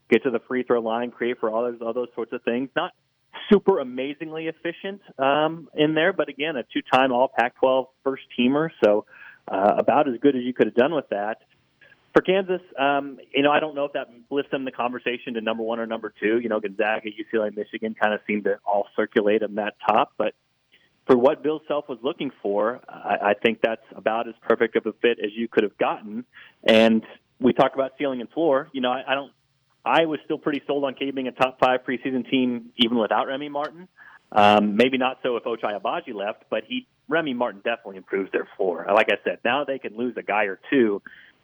E: get to the free throw line, create for all those all those sorts of things. Not super amazingly efficient um, in there, but again, a two-time All Pac-12 first teamer, so uh, about as good as you could have done with that. For Kansas, um, you know, I don't know if that lifts them the conversation to number one or number two. You know, Gonzaga, UCLA, Michigan kind of seem to all circulate them that top, but for what Bill Self was looking for, I, I think that's about as perfect of a fit as you could have gotten. And we talk about ceiling and floor. You know, I, I don't I was still pretty sold on K being a top five preseason team even without Remy Martin. Um, maybe not so if Ochai Agbaji left, but he Remy Martin definitely improves their floor. Like I said, now they can lose a guy or two,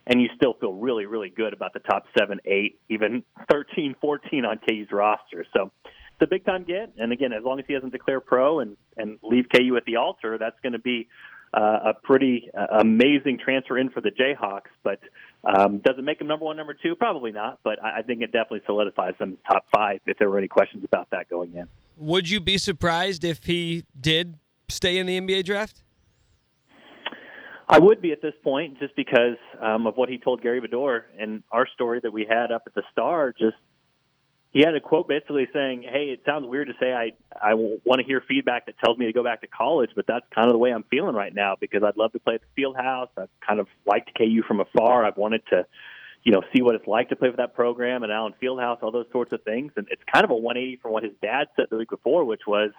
E: and you still feel really, really good about the top seven, eight, even 13, 14 on KU's roster. So it's a big time get. And again, as long as he doesn't declare pro and and leave KU at the altar, that's going to be uh, a pretty uh, amazing transfer in for the Jayhawks. But um, does it make him number one, number two? Probably not. But I, I think it definitely solidifies them top five if there were any questions about that going in.
B: Would you be surprised if he did stay in the NBA draft?
E: I would be at this point, just because um, of what he told Gary Bedore and our story that we had up at the Star. Just he had a quote basically saying, "Hey, it sounds weird to say I I want to hear feedback that tells me to go back to college, but that's kind of the way I'm feeling right now because I'd love to play at the field house. I've kind of liked KU from afar. I've wanted to, you know, see what it's like to play for that program and Allen Fieldhouse, all those sorts of things. And it's kind of a 180 from what his dad said the week before, which was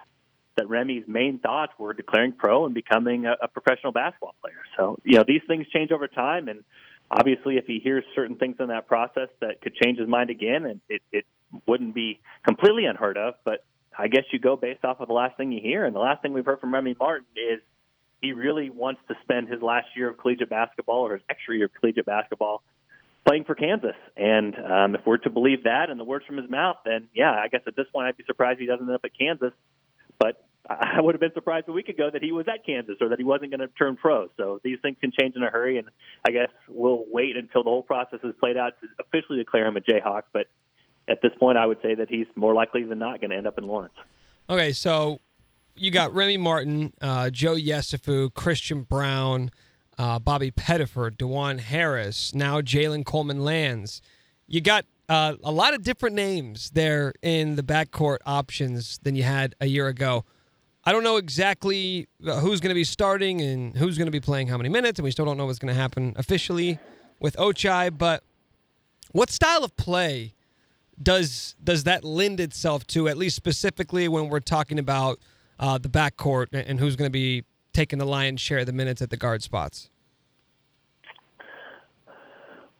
E: that Remy's main thoughts were declaring pro and becoming a, a professional basketball player. So, you know, these things change over time and obviously if he hears certain things in that process that could change his mind again and it, it wouldn't be completely unheard of, but I guess you go based off of the last thing you hear. And the last thing we've heard from Remy Martin is he really wants to spend his last year of collegiate basketball or his extra year of collegiate basketball playing for Kansas. And um, if we're to believe that and the words from his mouth, then yeah, I guess at this point I'd be surprised he doesn't end up at Kansas. But I would have been surprised a week ago that he was at Kansas or that he wasn't going to turn pro. So these things can change in a hurry, and I guess we'll wait until the whole process is played out to officially declare him a Jayhawk. But at this point, I would say that he's more likely than not going to end up in Lawrence.
B: Okay, so you got Remy Martin, uh, Joe Yesufu, Christian Braun, uh, Bobby Pettiford, Dajuan Harris, now Jalen Coleman Lands. You got uh, a lot of different names there in the backcourt options than you had a year ago. I don't know exactly uh, who's going to be starting and who's going to be playing how many minutes, and we still don't know what's going to happen officially with Ochai. But what style of play does does that lend itself to, at least specifically when we're talking about uh, the backcourt and who's going to be taking the lion's share of the minutes at the guard spots?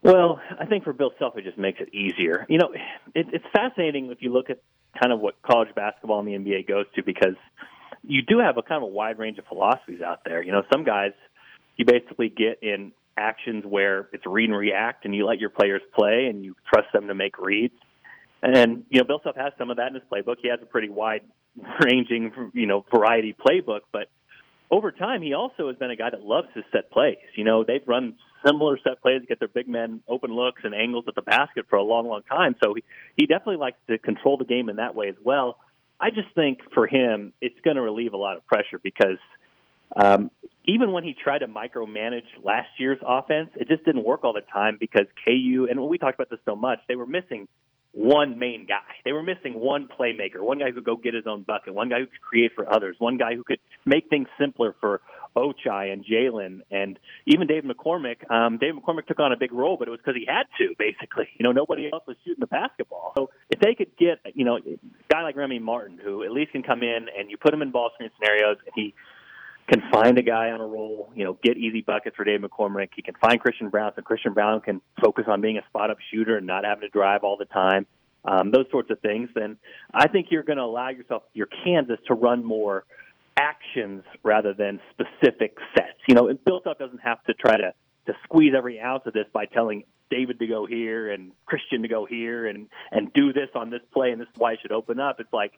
E: Well, I think for Bill Self, it just makes it easier. You know, it, it's fascinating if you look at kind of what college basketball and the NBA goes to because you do have a kind of a wide range of philosophies out there. You know, some guys you basically get in actions where it's read and react, and you let your players play and you trust them to make reads. And you know, Bill Self has some of that in his playbook. He has a pretty wide ranging, you know, variety playbook. But over time, he also has been a guy that loves his set plays. You know, they've run similar set plays to get their big men open looks and angles at the basket for a long, long time. So he, he definitely likes to control the game in that way as well. I just think for him, it's going to relieve a lot of pressure because um, even when he tried to micromanage last year's offense, it just didn't work all the time because KU, and when we talked about this so much, they were missing one main guy. They were missing one playmaker, one guy who could go get his own bucket, one guy who could create for others, one guy who could make things simpler for Ochai and Jalen and even Dave McCormack. Um, Dave McCormack took on a big role, but it was because he had to, basically. You know, nobody else was shooting the basketball. So if they could get, you know, a guy like Remy Martin, who at least can come in and you put him in ball screen scenarios and he can find a guy on a roll, you know, get easy buckets for Dave McCormack. He can find Christian Braun, so Christian Braun can focus on being a spot up shooter and not having to drive all the time. Um, those sorts of things. Then I think you're going to allow yourself, your Kansas, to run more actions rather than specific sets. You know, Bill Self doesn't have to try to to squeeze every ounce of this by telling David to go here and Christian to go here and and do this on this play and this is why it should open up. It's like,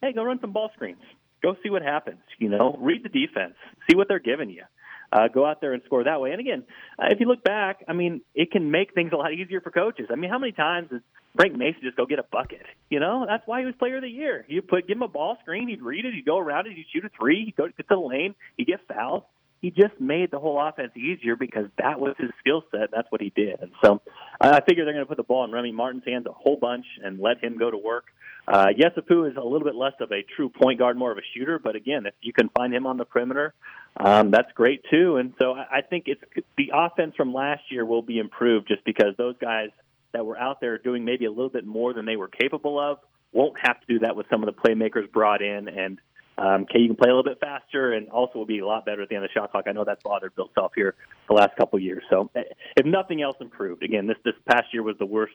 E: hey, go run some ball screens. Go see what happens. You know, read the defense, see what they're giving you. Uh, go out there and score that way. And again, uh, if you look back, I mean, it can make things a lot easier for coaches. I mean, how many times does Frank Mason just go get a bucket? You know, that's why he was Player of the Year. You put give him a ball screen, he'd read it, he'd go around it, he'd shoot a three, he'd go get to the lane, he'd get fouled. he just made the whole offense easier because that was his skill set. That's what he did. And so I I figure they're going to put the ball in Remy Martin's hands a whole bunch and let him go to work. Uh, Yesufu is a little bit less of a true point guard, more of a shooter. But again, if you can find him on the perimeter, um, that's great too. And so I I think it's the offense from last year will be improved just because those guys that were out there doing maybe a little bit more than they were capable of won't have to do that with some of the playmakers brought in. And um, KU can play a little bit faster and also will be a lot better at the end of the shot clock. I know that's bothered Bill Self here the last couple of years. So eh, if nothing else improved, again, this this past year was the worst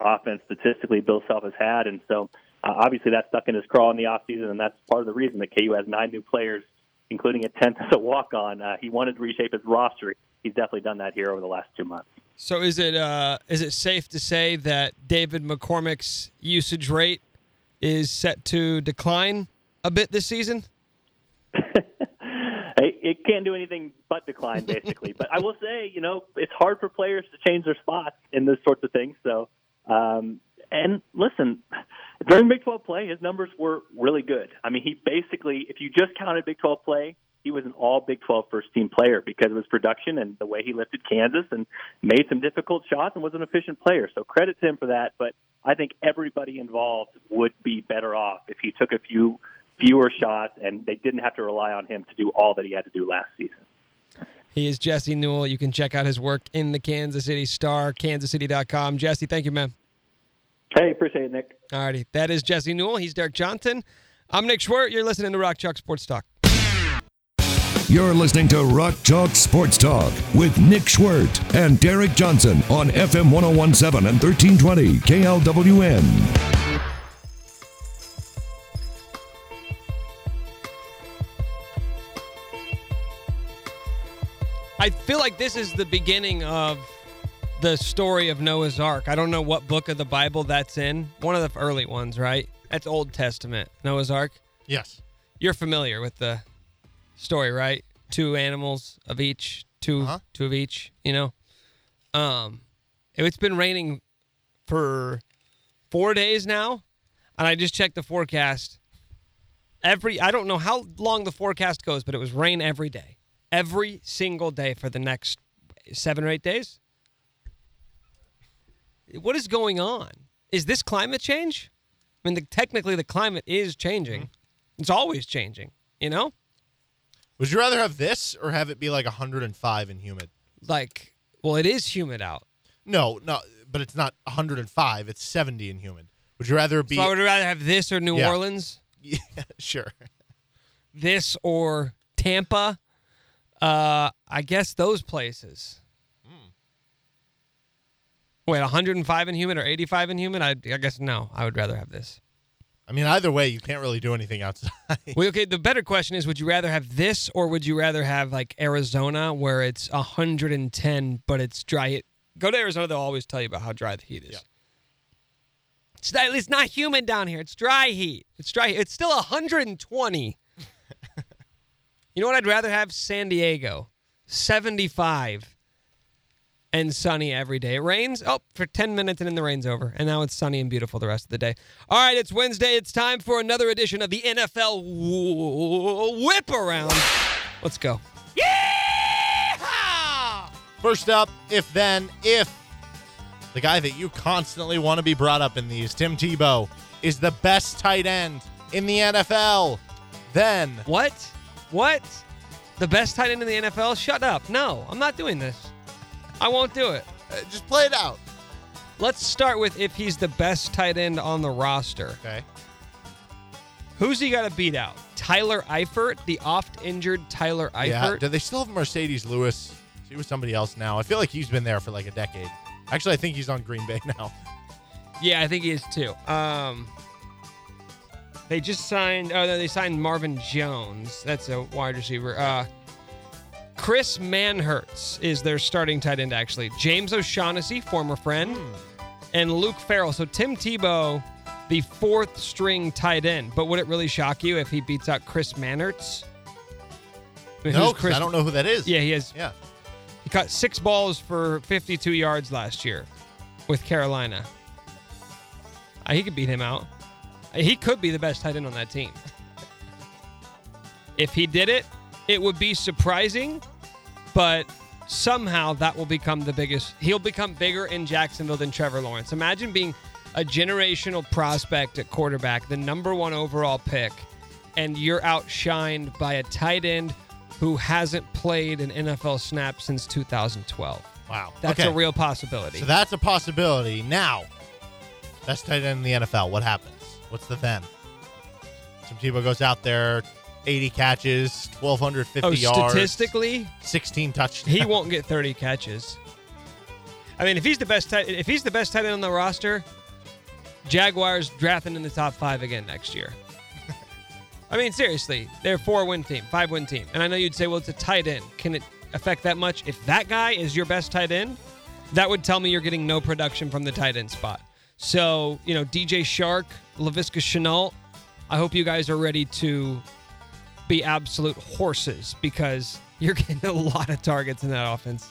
E: offense statistically Bill Self has had, and so uh, obviously that's stuck in his craw in the offseason, and that's part of the reason that KU has nine new players, including a tenth as a walk on. Uh, he wanted to reshape his roster. He's definitely done that here over the last two months.
B: So is it uh, is it safe to say that David McCormack's usage rate is set to decline a bit this season?
E: It can't do anything but decline, basically. but I will say, you know, it's hard for players to change their spots in those sorts of things. So, um, and listen, during Big 12 play, his numbers were really good. I mean, he basically, if you just counted Big 12 play, he was an all Big 12 first team player because of his production and the way he lifted Kansas and made some difficult shots and was an efficient player. So credit to him for that. But I think everybody involved would be better off if he took a few fewer shots and they didn't have to rely on him to do all that he had to do last season.
B: He is Jesse Newell. You can check out his work in the Kansas City Star, kansascity.com. Jesse, thank you, man.
E: Hey, appreciate it, Nick.
B: Alrighty, that is Jesse Newell. He's Derek Johnson. I'm Nick Schwerdt. You're listening to Rock Chalk Sports Talk.
A: You're listening to Rock Chalk Sports Talk with Nick Schwerdt and Derek Johnson on FM 1017 and 1320 KLWN.
B: I feel like this is the beginning of the story of Noah's Ark. I don't know what book of the Bible that's in. One of the early ones, right? That's Old Testament. Noah's Ark.
C: Yes.
B: You're familiar with the story, right? Two animals of each, 2
C: Uh-huh.
B: two of each. You know, um, it's been raining for four days now, and I just checked the forecast. Every I don't know how long the forecast goes, but it was rain every day, every single day for the next seven or eight days. What is going on? Is this climate change? I mean, the, technically, the climate is changing. It's always changing. You know,
C: Would you rather have this or have it be like 105 and humid?
B: like, well, it is humid out.
C: No, no, but it's not 105. It's 70 and humid. Would you rather be?
B: So I would rather have this or New
C: Yeah.
B: Orleans,
C: yeah, sure.
B: this or Tampa. Uh, I guess those places. Wait, 105 in humid or 85 in humid? I, I guess no. I would rather have this.
C: I mean, either way, you can't really do anything outside.
B: Well, okay. The better question is: Would you rather have this, or would you rather have like Arizona, where it's 110 but it's dry? Heat? Go to Arizona; they'll always tell you about how dry the heat is.
C: Yeah.
B: It's not, it's not humid down here. It's dry heat. It's dry. It's still 120. you know what? I'd rather have San Diego, 75, and sunny every day. It rains oh for 10 minutes and then the rain's over, and now it's sunny and beautiful the rest of the day. All right, it's Wednesday. It's time for another edition of the NFL w- Whip Around. Let's go. Yeah!
C: First up, if then, if the guy that you constantly want to be brought up in these, Tim Tebow, is the best tight end in the NFL, then
B: What? What? The best tight end in the NFL? Shut up. No, I'm not doing this. I won't do it.
C: uh, just play it out.
B: Let's start with if he's the best tight end on the roster.
C: Okay.
B: Who's he got to beat out? Tyler Eifert, the oft injured Tyler Eifert. Yeah.
C: Do they still have Marcedes Lewis? He was somebody else now. I feel like he's been there for like a decade. Actually, I think he's on Green Bay now.
B: Yeah, I think he is too. Um, they just signed. Oh, no, they signed Marvin Jones. That's a wide receiver. Uh, Chris Manhertz is their starting tight end. Actually, James O'Shaughnessy, former friend, and Luke Farrell. So Tim Tebow, the fourth string tight end. But would it really shock you if he beats out Chris Manhertz? I mean,
C: No, 'cause I don't know who that is.
B: Yeah, he has.
C: Yeah.
B: He caught six balls for 52 yards last year with Carolina. Uh, he could beat him out. Uh, He could be the best tight end on that team. if he did it, It would be surprising, but somehow that will become the biggest. He'll become bigger in Jacksonville than Trevor Lawrence. Imagine being a generational prospect at quarterback, the number one overall pick, and you're outshined by a tight end who hasn't played an NFL snap since 2012.
C: Wow.
B: That's
C: Okay.
B: a real possibility.
C: So that's a possibility. Now, best tight end in the NFL. What happens? What's the then? Some Tebow goes out there, 80 catches, 1,250
B: oh,
C: yards,
B: statistically,
C: 16 touchdowns.
B: he won't get 30 catches. I mean, if he's the best tight, if he's the best tight end on the roster, Jaguars drafting in the top five again next year. I mean, seriously, they're a four-win team, five-win team, and I know you'd say, well, it's a tight end. Can it affect that much? If that guy is your best tight end, that would tell me you're getting no production from the tight end spot. So, you know, DJ Chark, Laviska Shenault, I hope you guys are ready to be absolute horses because you're getting a lot of targets in that offense.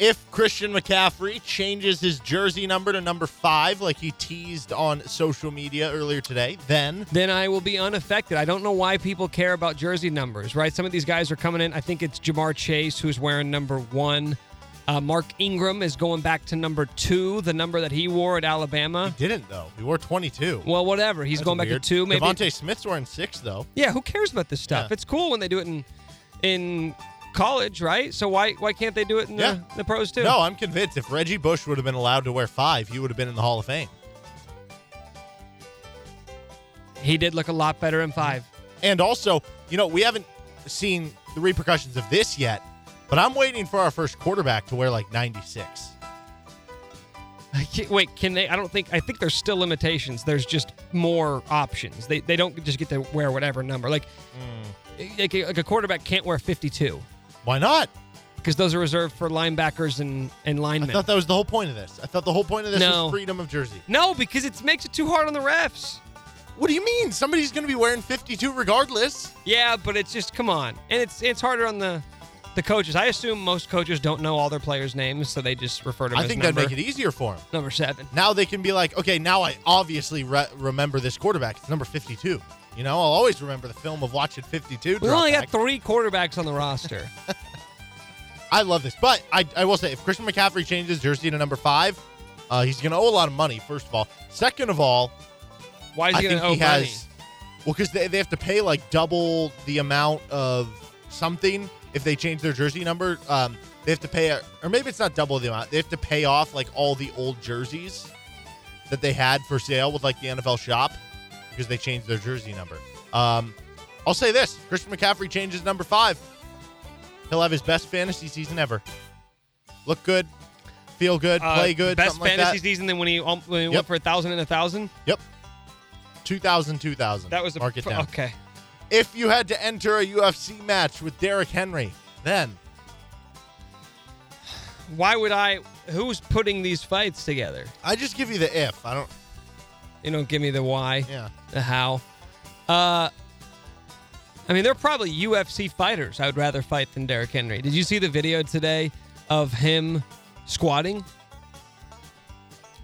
C: if Christian McCaffrey changes his jersey number to number five, like he teased on social media earlier today, then
B: Then I will be unaffected. I don't know why people care about jersey numbers, right? Some of these guys are coming in. I think it's Ja'Marr Chase who's wearing number one. Uh, Mark Ingram is going back to number two, the number that he wore at Alabama.
C: didn't though. He wore 22.
B: Well, whatever. He's
C: That's
B: going back to two. Maybe.
C: DeVonta Smith's wearing six though.
B: Yeah, who cares about this stuff?
C: Yeah.
B: It's cool when they do it in in college, right? So why why can't they do it in
C: Yeah.
B: the, the pros too?
C: No, I'm convinced if Reggie Bush would have been allowed to wear five, he would have been in the Hall of Fame.
B: He did look a lot better in five.
C: And also, you know, we haven't seen the repercussions of this yet, but I'm waiting for our first quarterback to wear like 96.
B: I can't- Wait, can they? I don't think. I think there's still limitations. There's just more options. They they don't just get to wear whatever number. Like, hmm. like, a, like a quarterback can't wear 52
C: Why not?
B: because those are reserved for linebackers and and
C: I thought that was the whole point of this. I thought the whole point of this
B: No.
C: was freedom of jersey.
B: no, because it makes it too hard on the refs.
C: What do you mean? Somebody's going to be wearing 52 regardless.
B: Yeah, but it's just come on, and it's it's harder on the the coaches. I assume most coaches don't know all their players' names, so they just refer to them
C: I think
B: number,
C: that'd make it easier for him.
B: number seven.
C: Now they can be like, okay, now I obviously re- remember this quarterback. It's number 52. You know, I'll always remember the film of watching 52.
B: We only
C: back.
B: got three quarterbacks on the roster.
C: I love this. But I, I will say, if Christian McCaffrey changes jersey to number five, uh, he's going to owe a lot of money, first of all. Second of all,
B: Why is he going to owe he money?
C: has. Well, because they, they have to pay like double the amount of something if they change their jersey number. Um, they have to pay, or maybe it's not double the amount. They have to pay off like all the old jerseys that they had for sale with like the NFL shop because they changed their jersey number. Um, I'll say this: Christian McCaffrey changes number five. He'll have his best fantasy season ever. Look good, feel good,
B: Uh,
C: play good,
B: Best
C: something like
B: fantasy
C: that.
B: season than when he, um, when he
C: Yep.
B: went for a thousand and a thousand.
C: Yep. 2000, 2000.
B: That was a
C: mark it down.
B: okay.
C: If you had to enter a UFC match with Derrick Henry, then
B: Why would I? Who's putting these fights together?
C: I just give you the if. I don't.
B: You don't give me the why,
C: Yeah.
B: the how. Uh, I mean, they're probably UFC fighters. I would rather fight than Derrick Henry. Did you see the video today of him squatting?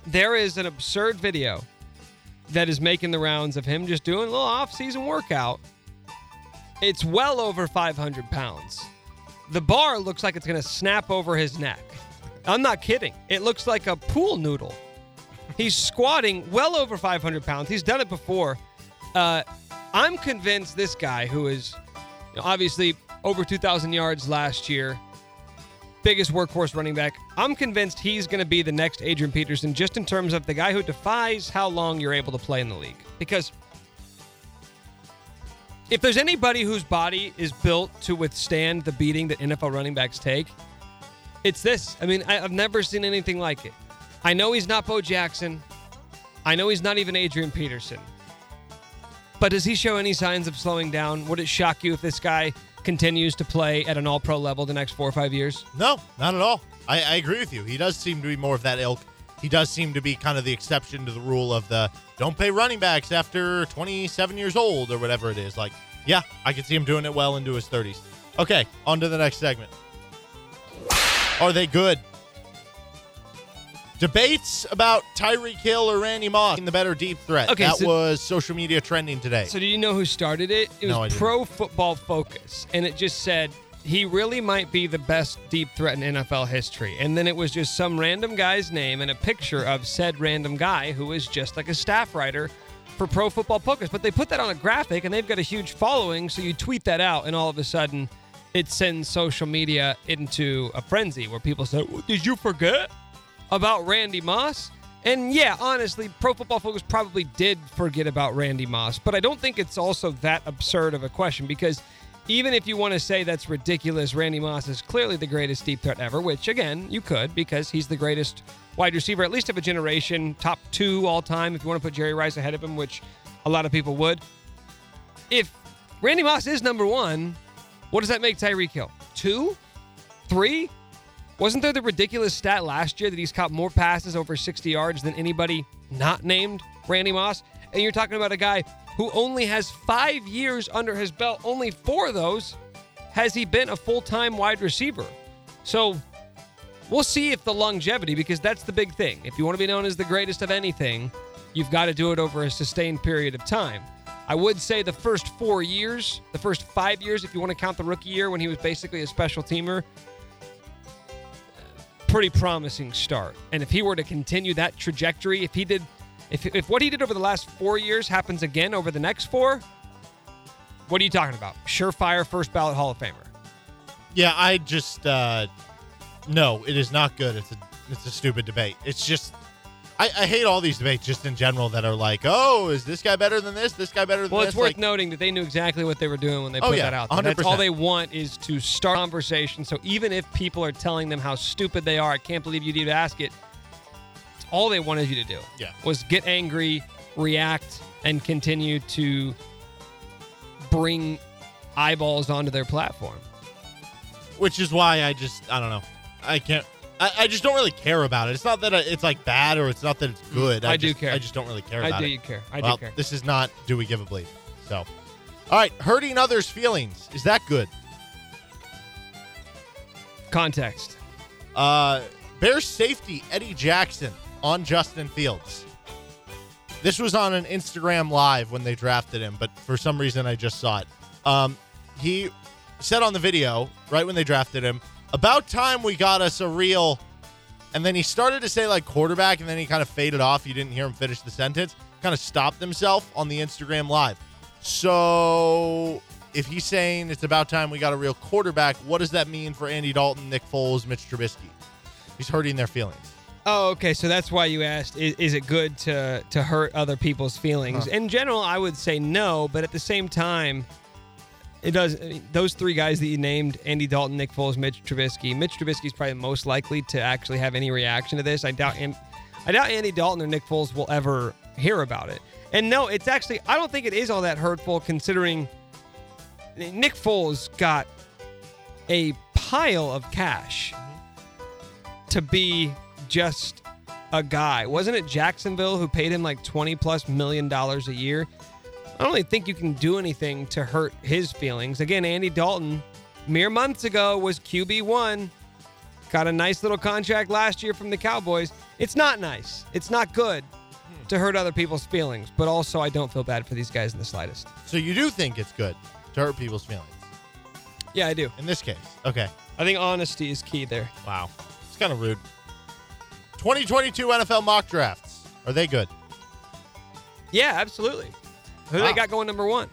B: There is an absurd video that is making the rounds of him just doing a little off-season workout. It's well over 500 pounds. The bar looks like it's going to snap over his neck. I'm not kidding. It looks like a pool noodle. He's squatting well over 500 pounds. He's done it before. Uh, I'm convinced this guy, who is obviously over 2,000 yards last year, biggest workhorse running back, I'm convinced he's going to be the next Adrian Peterson just in terms of the guy who defies how long you're able to play in the league. Because if there's anybody whose body is built to withstand the beating that NFL running backs take, it's this. I mean, I, I've never seen anything like it. I know he's not Bo Jackson. I know he's not even Adrian Peterson. But does he show any signs of slowing down? Would it shock you if this guy continues to play at an all pro level the next four or five years?
C: No, not at all. I, I agree with you. He does seem to be more of that ilk. He does seem to be kind of the exception to the rule of the don't pay running backs after 27 years old or whatever it is. Like, yeah, I could see him doing it well into his 30s. Okay, on to the next segment. Are they good? Debates about Tyreek Hill or Randy Moss being the better deep threat.
B: Okay,
C: that
B: so-
C: was social media trending today.
B: So do you know who started it? It was
C: No,
B: Pro Football Focus, and it just said he really might be the best deep threat in NFL history. And then it was just some random guy's name and a picture of said random guy who is just like a staff writer for Pro Football Focus. But they put that on a graphic, and they've got a huge following. So you tweet that out, and all of a sudden, it sends social media into a frenzy where people say, "Well, "Did you forget?" about Randy Moss. And yeah, honestly, Pro Football Focus probably did forget about Randy Moss, but I don't think it's also that absurd of a question because even if you want to say that's ridiculous, Randy Moss is clearly the greatest deep threat ever, which again, you could because he's the greatest wide receiver, at least of a generation, top two all time, if you want to put Jerry Rice ahead of him, which a lot of people would. If Randy Moss is number one, what does that make Tyreek Hill? Two? Three? Wasn't there the ridiculous stat last year that he's caught more passes over 60 yards than anybody not named Randy Moss? And you're talking about a guy who only has five years under his belt. Only four of those has he been a full time wide receiver. So we'll see if the longevity, because that's the big thing. If you want to be known as the greatest of anything, you've got to do it over a sustained period of time. I would say the first four years, the first five years, if you want to count the rookie year when he was basically a special teamer, pretty promising start. And if he were to continue that trajectory, if he did, if, if what he did over the last four years happens again over the next four, what are you talking about? Surefire first ballot Hall of Famer.
C: yeah, I just uh no, it is not good. It's a it's a stupid debate. It's just I, I hate all these debates just in general that are like, oh, is this guy better than this? This guy better than this?
B: Well,
C: this?
B: it's worth
C: Like,
B: noting that they knew exactly what they were doing when they
C: Oh,
B: put
C: yeah,
B: that out. there. That's all they want is to start conversation. So even if people are telling them how stupid they are, I can't believe you need to ask it. All they wanted you to do.
C: Yeah.
B: Was get angry, react, and continue to bring eyeballs onto their platform.
C: which is why I just I don't know. I can't. I, I just don't really care about it. It's not that I, it's like bad or it's not that it's good.
B: I do
C: just,
B: care.
C: I just don't really care about it.
B: I do
C: it.
B: care. I
C: well,
B: do care.
C: this is not do we give a bleep. So, all right, hurting others' feelings is that good?
B: Context.
C: Uh, Bears safety Eddie Jackson on Justin Fields. This was on an Instagram live when they drafted him, but for some reason I just saw it. Um, he said on the video right when they drafted him, "About time we got us a real." And then he started to say like quarterback, and then he kind of faded off. You didn't hear him finish the sentence. Kind of stopped himself on the Instagram live. So if he's saying it's about time we got a real quarterback, what does that mean for Andy Dalton, Nick Foles, Mitch Trubisky? He's hurting their feelings.
B: Oh, okay. So that's why you asked: Is, is it good to to hurt other people's feelings? In general, I would say no, but at the same time, it does. I mean, those three guys that you named: Andy Dalton, Nick Foles, Mitch Trubisky. Mitch Trubisky is probably most likely to actually have any reaction to this. I doubt. I doubt Andy Dalton or Nick Foles will ever hear about it. And no, it's actually. I don't think it is all that hurtful, considering Nick Foles got a pile of cash mm-hmm. to be just a guy. Wasn't it Jacksonville who paid him like 20 plus million dollars a year? I don't really think you can do anything to hurt his feelings. Again, Andy Dalton, mere months ago, was QB1. Got a nice little contract last year from the Cowboys. It's not nice. It's not good to hurt other people's feelings, but also I don't feel bad for these guys in the slightest.
C: So you do think it's good to hurt people's feelings
B: Yeah, I do.
C: in this case? Okay.
B: I think honesty is key there.
C: Wow. It's kind of rude. 2022 NFL mock drafts. Are they good?
B: Yeah, absolutely. Who they got going number one?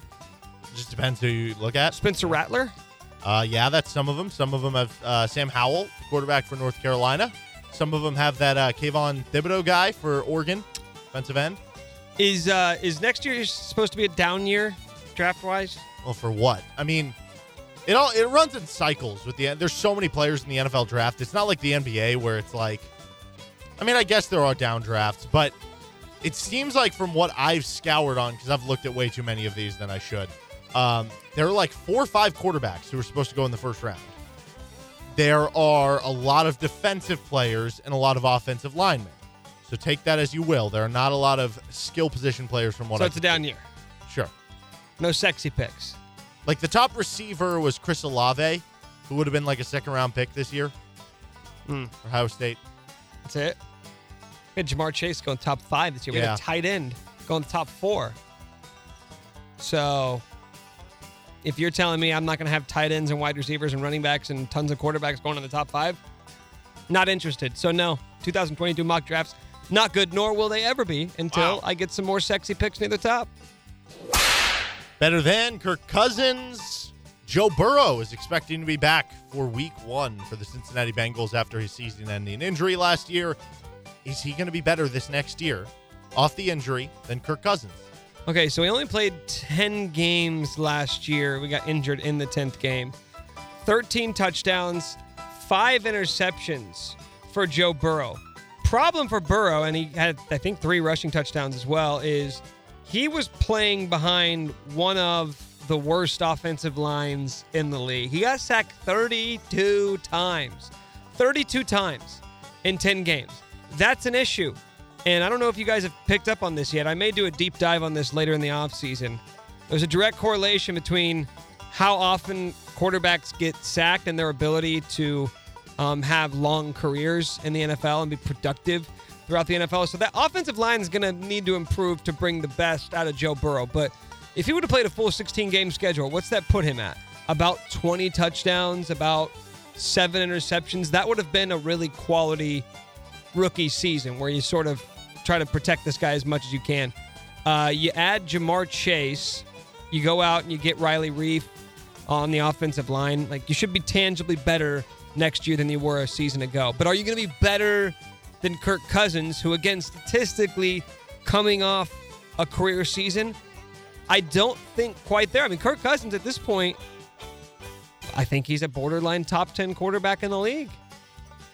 C: Just depends who you look at.
B: Spencer Rattler?
C: Uh, yeah, that's some of them. Some of them have uh, Sam Howell, quarterback for North Carolina. Some of them have that uh, Kayvon Thibodeaux guy for Oregon, defensive end.
B: Is uh is next year supposed to be a down year draft wise?
C: Well, for what? I mean, it all it runs in cycles with the. There's so many players in the NFL draft. It's not like the NBA where it's like. I mean, I guess there are down drafts, but it seems like from what I've scoured on, because I've looked at way too many of these than I should. Um, there are like four or five quarterbacks who are supposed to go in the first round. There are a lot of defensive players and a lot of offensive linemen. So take that as you will. There are not a lot of skill position players from what
B: So
C: I So
B: it's a down year.
C: Sure.
B: No sexy picks.
C: Like the top receiver was Chris Olave, who would have been like a second round pick this year for Ohio State.
B: That's it. We had Ja'Marr Chase going top five this year. We
C: Yeah.
B: had a tight end going top four. So if you're telling me I'm not going to have tight ends and wide receivers and running backs and tons of quarterbacks going in the top five, not interested. So no, 2022 mock drafts, not good, nor will they ever be until
C: Wow.
B: I get some more sexy picks near the top.
C: Better than Kirk Cousins. Joe Burrow is expecting to be back for week one for the Cincinnati Bengals after his season ending injury last year. Is he going to be better this next year off the injury than Kirk Cousins?
B: Okay, so we only played 10 games last year. We got injured in the 10th game. 13 touchdowns, five interceptions for Joe Burrow. Problem for Burrow, and he had, I think, three rushing touchdowns as well, is he was playing behind one of the worst offensive lines in the league. He got sacked 32 times. 32 times in 10 games. That's an issue. And I don't know if you guys have picked up on this yet. I may do a deep dive on this later in the offseason. There's a direct correlation between how often quarterbacks get sacked and their ability to um, have long careers in the NFL and be productive throughout the NFL. So that offensive line is going to need to improve to bring the best out of Joe Burrow. But if he would have played a full 16 game schedule, what's that put him at? About 20 touchdowns, about seven interceptions. That would have been a really quality rookie season where you sort of try to protect this guy as much as you can. Uh, you add Ja'Marr Chase, you go out and you get Riley Reiff on the offensive line. Like you should be tangibly better next year than you were a season ago. But are you going to be better than Kirk Cousins, who again statistically coming off a career season? I don't think quite there. I mean, Kirk Cousins at this point, I think he's a borderline top 10 quarterback in the league.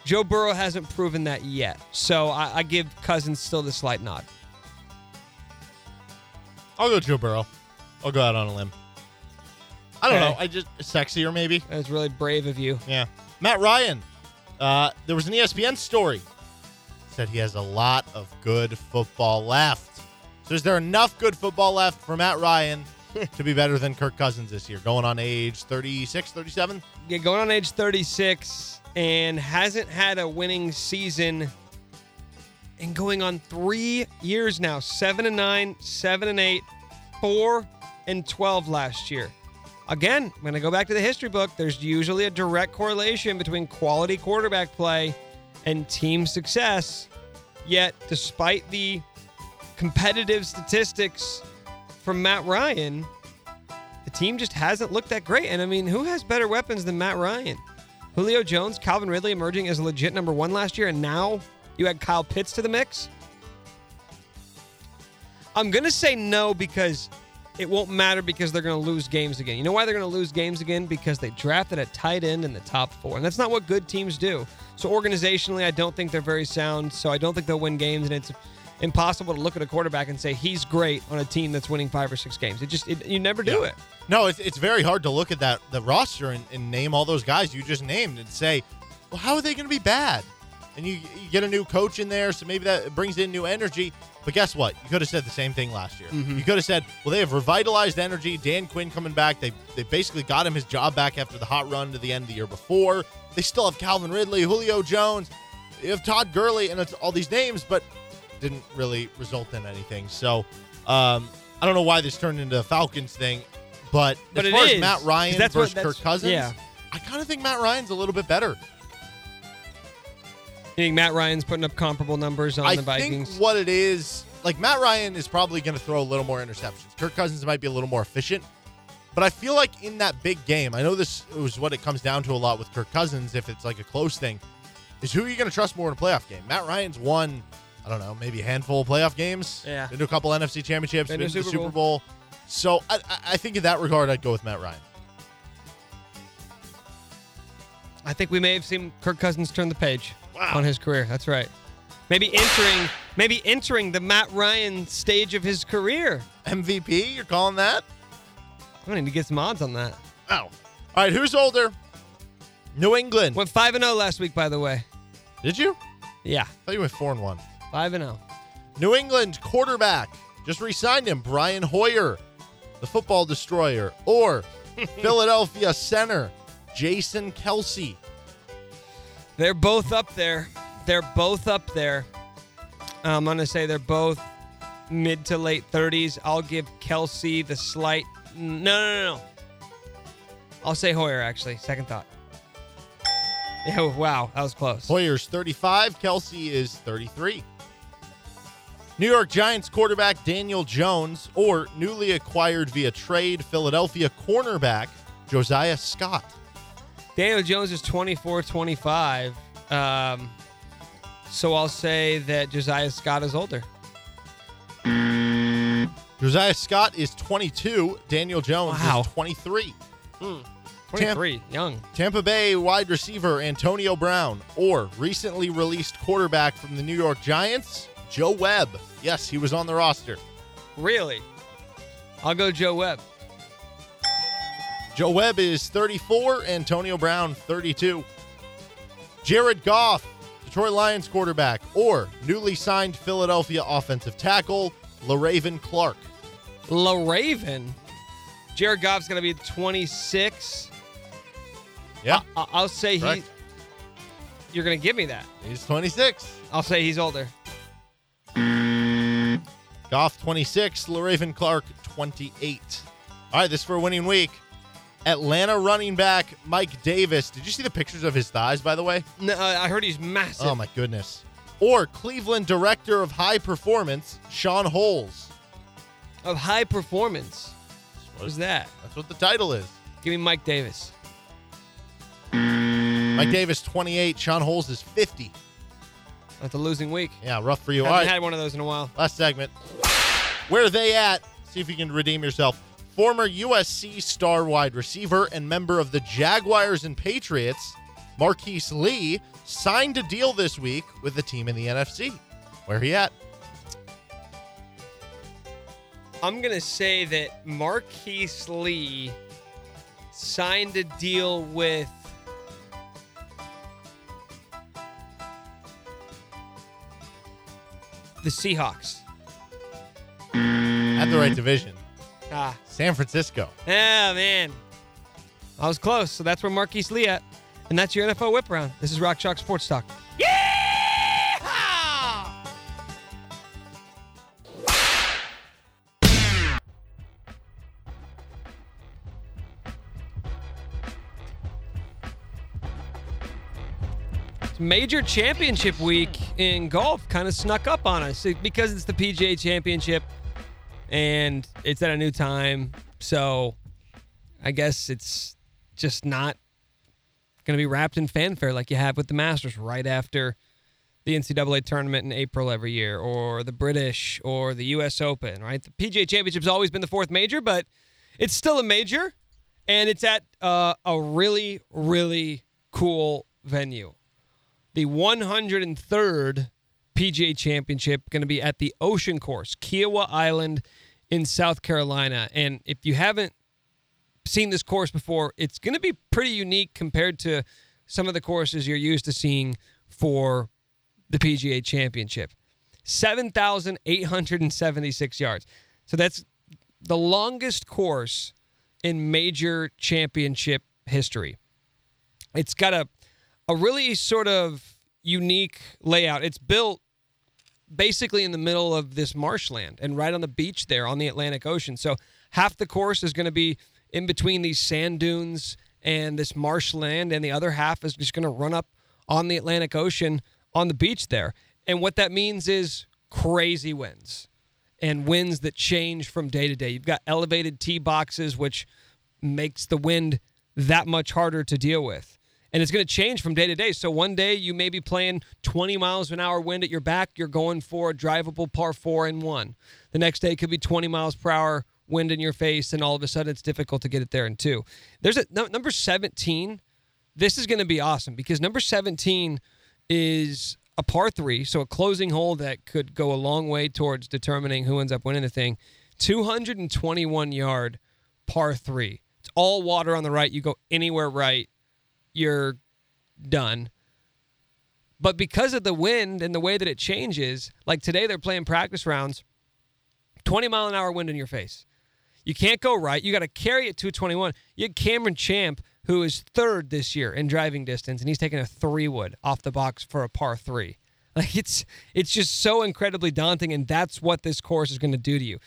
B: Joe Burrow hasn't proven that yet. So I, I give Cousins still the slight nod.
C: I'll go Joe Burrow. I'll go out on a limb. I don't
B: Okay.
C: know. I just sexier maybe.
B: That's really brave of you.
C: Yeah. Matt Ryan. Uh, there was an ESPN story. Said he has a lot of good football left. So is there enough good football left for Matt Ryan to be better than Kirk Cousins this year? Going on age 36, 37?
B: Yeah, going on age 36 and hasn't had a winning season and going on three years now. Seven and nine, seven and eight, four and 12 last year. Again, I'm going to go back to the history book. There's usually a direct correlation between quality quarterback play and team success. Yet, despite the competitive statistics from Matt Ryan, the team just hasn't looked that great. And I mean, who has better weapons than Matt Ryan? Julio Jones, Calvin Ridley emerging as a legit number one last year, and now you add Kyle Pitts to the mix? I'm going to say no because it won't matter because they're going to lose games again. You know why they're going to lose games again? Because they drafted a tight end in the top four. And that's not what good teams do. So organizationally, I don't think they're very sound. So I don't think they'll win games. And it's impossible to look at a quarterback and say he's great on a team that's winning five or six games. It just, it, you never do
C: Yeah.
B: it.
C: No, it's, it's very hard to look at that the roster and, and name all those guys you just named and say, well, how are they going to be bad? And you, you get a new coach in there, so maybe that brings in new energy. But guess what? You could have said the same thing last year. Mm-hmm. You could have said, well, they have revitalized energy. Dan Quinn coming back. They they basically got him his job back after the hot run to the end of the year before. They still have Calvin Ridley, Julio Jones, you have Todd Gurley, and it's all these names, but didn't really result in anything. So um, I don't know why this turned into a Falcons thing, but,
B: But
C: as far
B: is,
C: as Matt Ryan
B: that's what-
C: versus
B: that's-
C: Kirk Cousins,
B: yeah.
C: I kind of think Matt Ryan's a little bit better.
B: You think Matt Ryan's putting up comparable numbers on
C: I
B: the Vikings?
C: think what it is, like Matt Ryan is probably going to throw a little more interceptions. Kirk Cousins might be a little more efficient, but I feel like in that big game, I know this is what it comes down to a lot with Kirk Cousins. If it's like a close thing, is who are you going to trust more in a playoff game? Matt Ryan's won, I don't know, maybe a handful of playoff games.
B: Yeah.
C: been to a couple NFC championships,
B: Been
C: been,
B: to
C: to the
B: Super
C: Super Bowl. So I, I- I think in that regard, I'd go with Matt Ryan.
B: I think we may have seen Kirk Cousins turn the page
C: Wow.
B: on his career. That's right. Maybe entering, maybe entering the Matt Ryan stage of his career.
C: MVP, you're calling that?
B: I'm gonna need to get some odds on that.
C: Oh. All right, who's older? New England.
B: Went five and zero last week, by the way.
C: Did you?
B: Yeah,
C: I thought you went four and one.
B: Five and oh. zero.
C: New England quarterback just re-signed him, Brian Hoyer, the football destroyer, or Philadelphia center Jason Kelce.
B: They're both up there. They're both up there. I'm going to say they're both mid to late 30s. I'll give Kelce the slight. No, no, no, no. I'll say Hoyer, actually. Second thought. Yeah, wow. That was close.
C: Hoyer's 35. Kelce is 33. New York Giants quarterback Daniel Jones or newly acquired via trade Philadelphia cornerback Josiah Scott.
B: Daniel Jones is 24 25. Um, so I'll say that Josiah Scott is older.
C: Josiah Scott is 22. Daniel Jones
B: Wow.
C: is 23.
B: 23, young.
C: Tampa Bay wide receiver Antonio Brown or recently released quarterback from the New York Giants Joe Webb. Yes, he was on the roster.
B: Really? I'll go Joe Webb.
C: Joe Webb is 34, Antonio Brown 32. Jared Goff, Detroit Lions quarterback, or newly signed Philadelphia offensive tackle Le'Raven Clark.
B: La Raven. Jared Goff's going to be 26.
C: Yeah,
B: I- I'll say he.
C: Correct.
B: You're going to give me that.
C: he's 26.
B: I'll say he's older.
C: Goff 26, Le'Raven Clark 28. All right, this is for a winning week. Atlanta running back Mike Davis. Did you see the pictures of his thighs, by the way?
B: No, I heard he's massive.
C: Oh, my goodness. Or Cleveland director of high performance, Shaun Huls.
B: Of high performance. What is that?
C: That's what the title is.
B: Give me Mike Davis.
C: Mike Davis 28, Shaun Huls is 50.
B: That's a losing week.
C: Yeah, rough for you. All
B: Haven't
C: right.
B: had one of those in a while.
C: Last segment. Where are they at? See if you can redeem yourself. Former USC star wide receiver and member of the Jaguars and Patriots, Marquise Lee, signed a deal this week with the team in the NFC. Where he at?
B: I'm going to say that Marquise Lee signed a deal with the Seahawks.
C: At the right division.
B: Ah,
C: San Francisco.
B: yeah, man. I was close. So that's where Marquise Lee at. And that's your NFL whip round. This is Rock Chalk Sports Talk. Major championship week in golf kind of snuck up on us because it's the PGA championship and it's at a new time. So I guess it's just not going to be wrapped in fanfare like you have with the Masters right after the NCAA tournament in April every year, or the British, or the U.S. Open, right? The PGA Championship's always been the fourth major, but it's still a major, and it's at uh, a really, really cool venue. The 103rd PGA Championship going to be at the Ocean Course, Kiawah Island in South Carolina. And if you haven't seen this course before, it's going to be pretty unique compared to some of the courses you're used to seeing for the PGA Championship. 7,876 yards. So that's the longest course in major championship history. It's got a a really sort of unique layout. It's built basically in the middle of this marshland and right on the beach there on the Atlantic Ocean. So half the course is going to be in between these sand dunes and this marshland, and the other half is just going to run up on the Atlantic Ocean on the beach there. And what that means is crazy winds and winds that change from day to day. You've got elevated tee boxes, which makes the wind that much harder to deal with. And it's going to change from day to day. So one day you may be playing 20 miles an hour wind at your back. You're going for a drivable par four and one. The next day could be 20 miles per hour wind in your face, and all of a sudden it's difficult to get it there in two. There's a no, number 17. This is going to be awesome because number 17 is a par three, so a closing hole that could go a long way towards determining who ends up winning the thing. 221 yard par three. It's all water on the right. You go anywhere right, you're done. But because of the wind and the way that it changes, like today they're playing practice rounds, 20 mile an hour wind in your face. You can't go right. You got to carry it to 21. You had Cameron Champ, who is third this year in driving distance, and he's taking a three wood off the box for a par three. Like it's it's just so incredibly daunting, and that's what this course is going to do to you.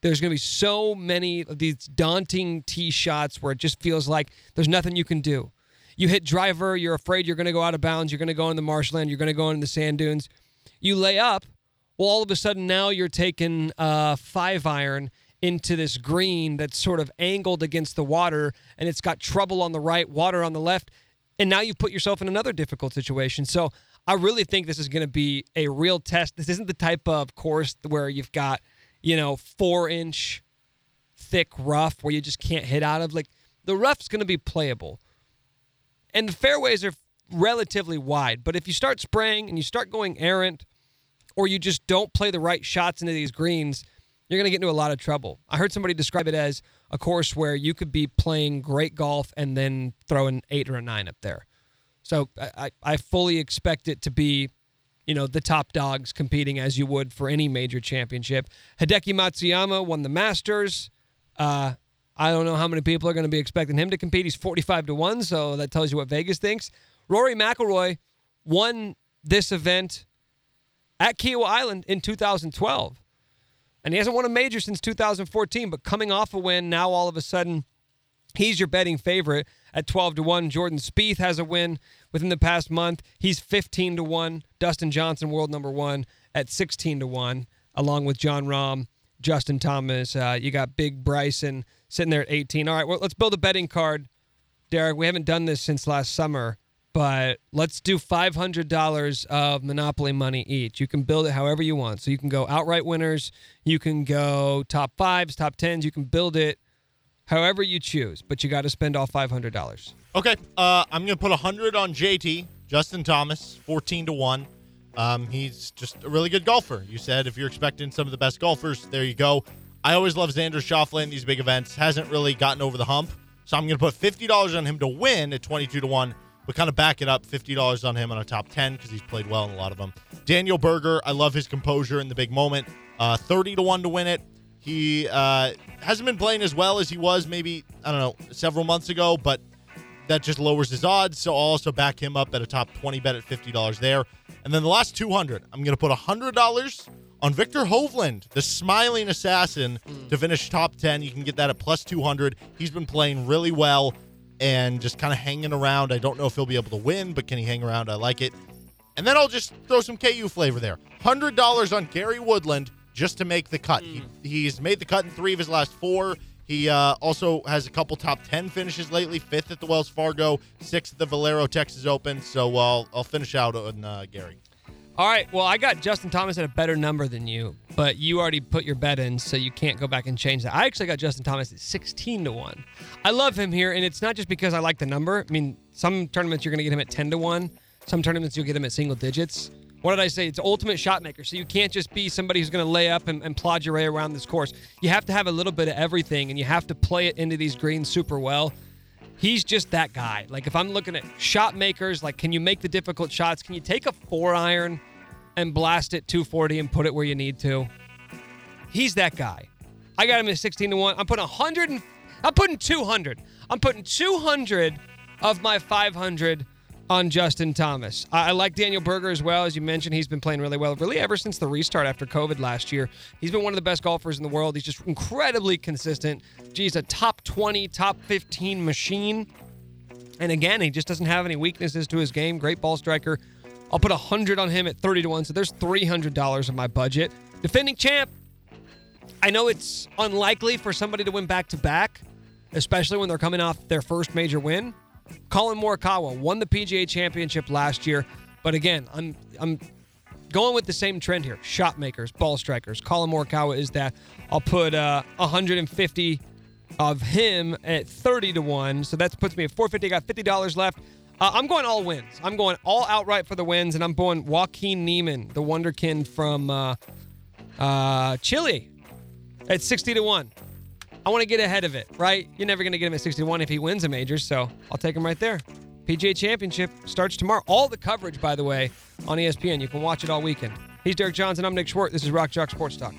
B: There's going to be so many of these daunting tee shots where it just feels like there's nothing you can do. You hit driver, you're afraid you're going to go out of bounds, you're going to go in the marshland, you're going to go in the sand dunes. You lay up, well, all of a sudden now you're taking a five iron into this green that's sort of angled against the water, and it's got trouble on the right, water on the left, and now you've put yourself in another difficult situation. So I really think this is going to be a real test. This isn't the type of course where you've got, you know, four inch thick rough where you just can't hit out of. Like the rough's going to be playable. And the fairways are relatively wide. But if you start spraying and you start going errant, or you just don't play the right shots into these greens, you're going to get into a lot of trouble. I heard somebody describe it as a course where you could be playing great golf and then throw an eight or a nine up there. So I, I fully expect it to be, you know, the top dogs competing as you would for any major championship. Hideki Matsuyama won the Masters. Uh, I don't know how many people are going to be expecting him to compete. He's 45 to 1, so that tells you what Vegas thinks. Rory McIlroy won this event at Kiawah Island in 2012. And he hasn't won a major since 2014, but coming off a win, now all of a sudden he's your betting favorite at 12 to 1. Jordan Spieth has a win within the past month. He's 15 to 1. Dustin Johnson, world number 1 at 16 to 1, along with Jon Rahm, Justin Thomas. Uh, you got Big Bryson sitting there at 18. All right, well, let's build a betting card. Derek, we haven't done this since last summer, but let's do $500 of Monopoly money each. You can build it however you want. So you can go outright winners, you can go top fives, top tens, you can build it however you choose, but you got to spend all $500.
C: Okay, uh, I'm going to put 100 on JT, Justin Thomas, 14 to 1. Um, he's just a really good golfer. You said if you're expecting some of the best golfers, there you go. I always love Xander Schauffele in these big events. Hasn't really gotten over the hump. So I'm going to put $50 on him to win at 22 to 1, but kind of back it up $50 on him on a top 10 because he's played well in a lot of them. Daniel Berger, I love his composure in the big moment. Uh, 30 to 1 to win it. He uh, hasn't been playing as well as he was maybe, I don't know, several months ago, but that just lowers his odds. So I'll also back him up at a top 20 bet at $50 there. And then the last 200, I'm going to put $100 on Viktor Hovland, the smiling assassin, to finish top 10. You can get that at plus 200. He's been playing really well and just kind of hanging around. I don't know if he'll be able to win, but can he hang around? I like it. And then I'll just throw some KU flavor there. $100 on Gary Woodland just to make the cut. He, he's made the cut in three of his last four. He uh, also has a couple top 10 finishes lately, fifth at the Wells Fargo, sixth at the Valero Texas Open. So I'll, I'll finish out on uh, Gary.
B: All right. Well, I got Justin Thomas at a better number than you, but you already put your bet in, so you can't go back and change that. I actually got Justin Thomas at 16 to 1. I love him here, and it's not just because I like the number. I mean, some tournaments you're going to get him at 10 to 1, some tournaments you'll get him at single digits. What did I say? It's ultimate shot maker. So you can't just be somebody who's going to lay up and, and plod your way around this course. You have to have a little bit of everything, and you have to play it into these greens super well. He's just that guy. Like if I'm looking at shot makers, like can you make the difficult shots? Can you take a four iron and blast it 240 and put it where you need to? He's that guy. I got him at 16 to 1. I'm putting 100 and I'm putting 200. I'm putting 200 of my 500 on Justin Thomas. I, I like Daniel Berger as well. As you mentioned, he's been playing really well, really ever since the restart after COVID last year. He's been one of the best golfers in the world. He's just incredibly consistent. Geez, a top 20, top 15 machine. And again, he just doesn't have any weaknesses to his game. Great ball striker. I'll put 100 on him at 30 to 1, so there's $300 of my budget. Defending champ. I know it's unlikely for somebody to win back to back, especially when they're coming off their first major win. Collin Morikawa won the PGA Championship last year, but again, I'm I'm going with the same trend here. Shot makers, ball strikers. Collin Morikawa is that. I'll put uh, 150 of him at 30 to 1. So that puts me at 450. I got $50 left. Uh, I'm going all wins. I'm going all outright for the wins, and I'm going Joaquin Niemann, the wonderkind from uh, uh, Chile, at 60 to 1. I want to get ahead of it, right? You're never going to get him at 61 if he wins a major, so I'll take him right there. PGA Championship starts tomorrow. All the coverage, by the way, on ESPN. You can watch it all weekend. He's Derek Johnson. I'm Nick Schwerdt. This is Rock Chalk Sports Talk.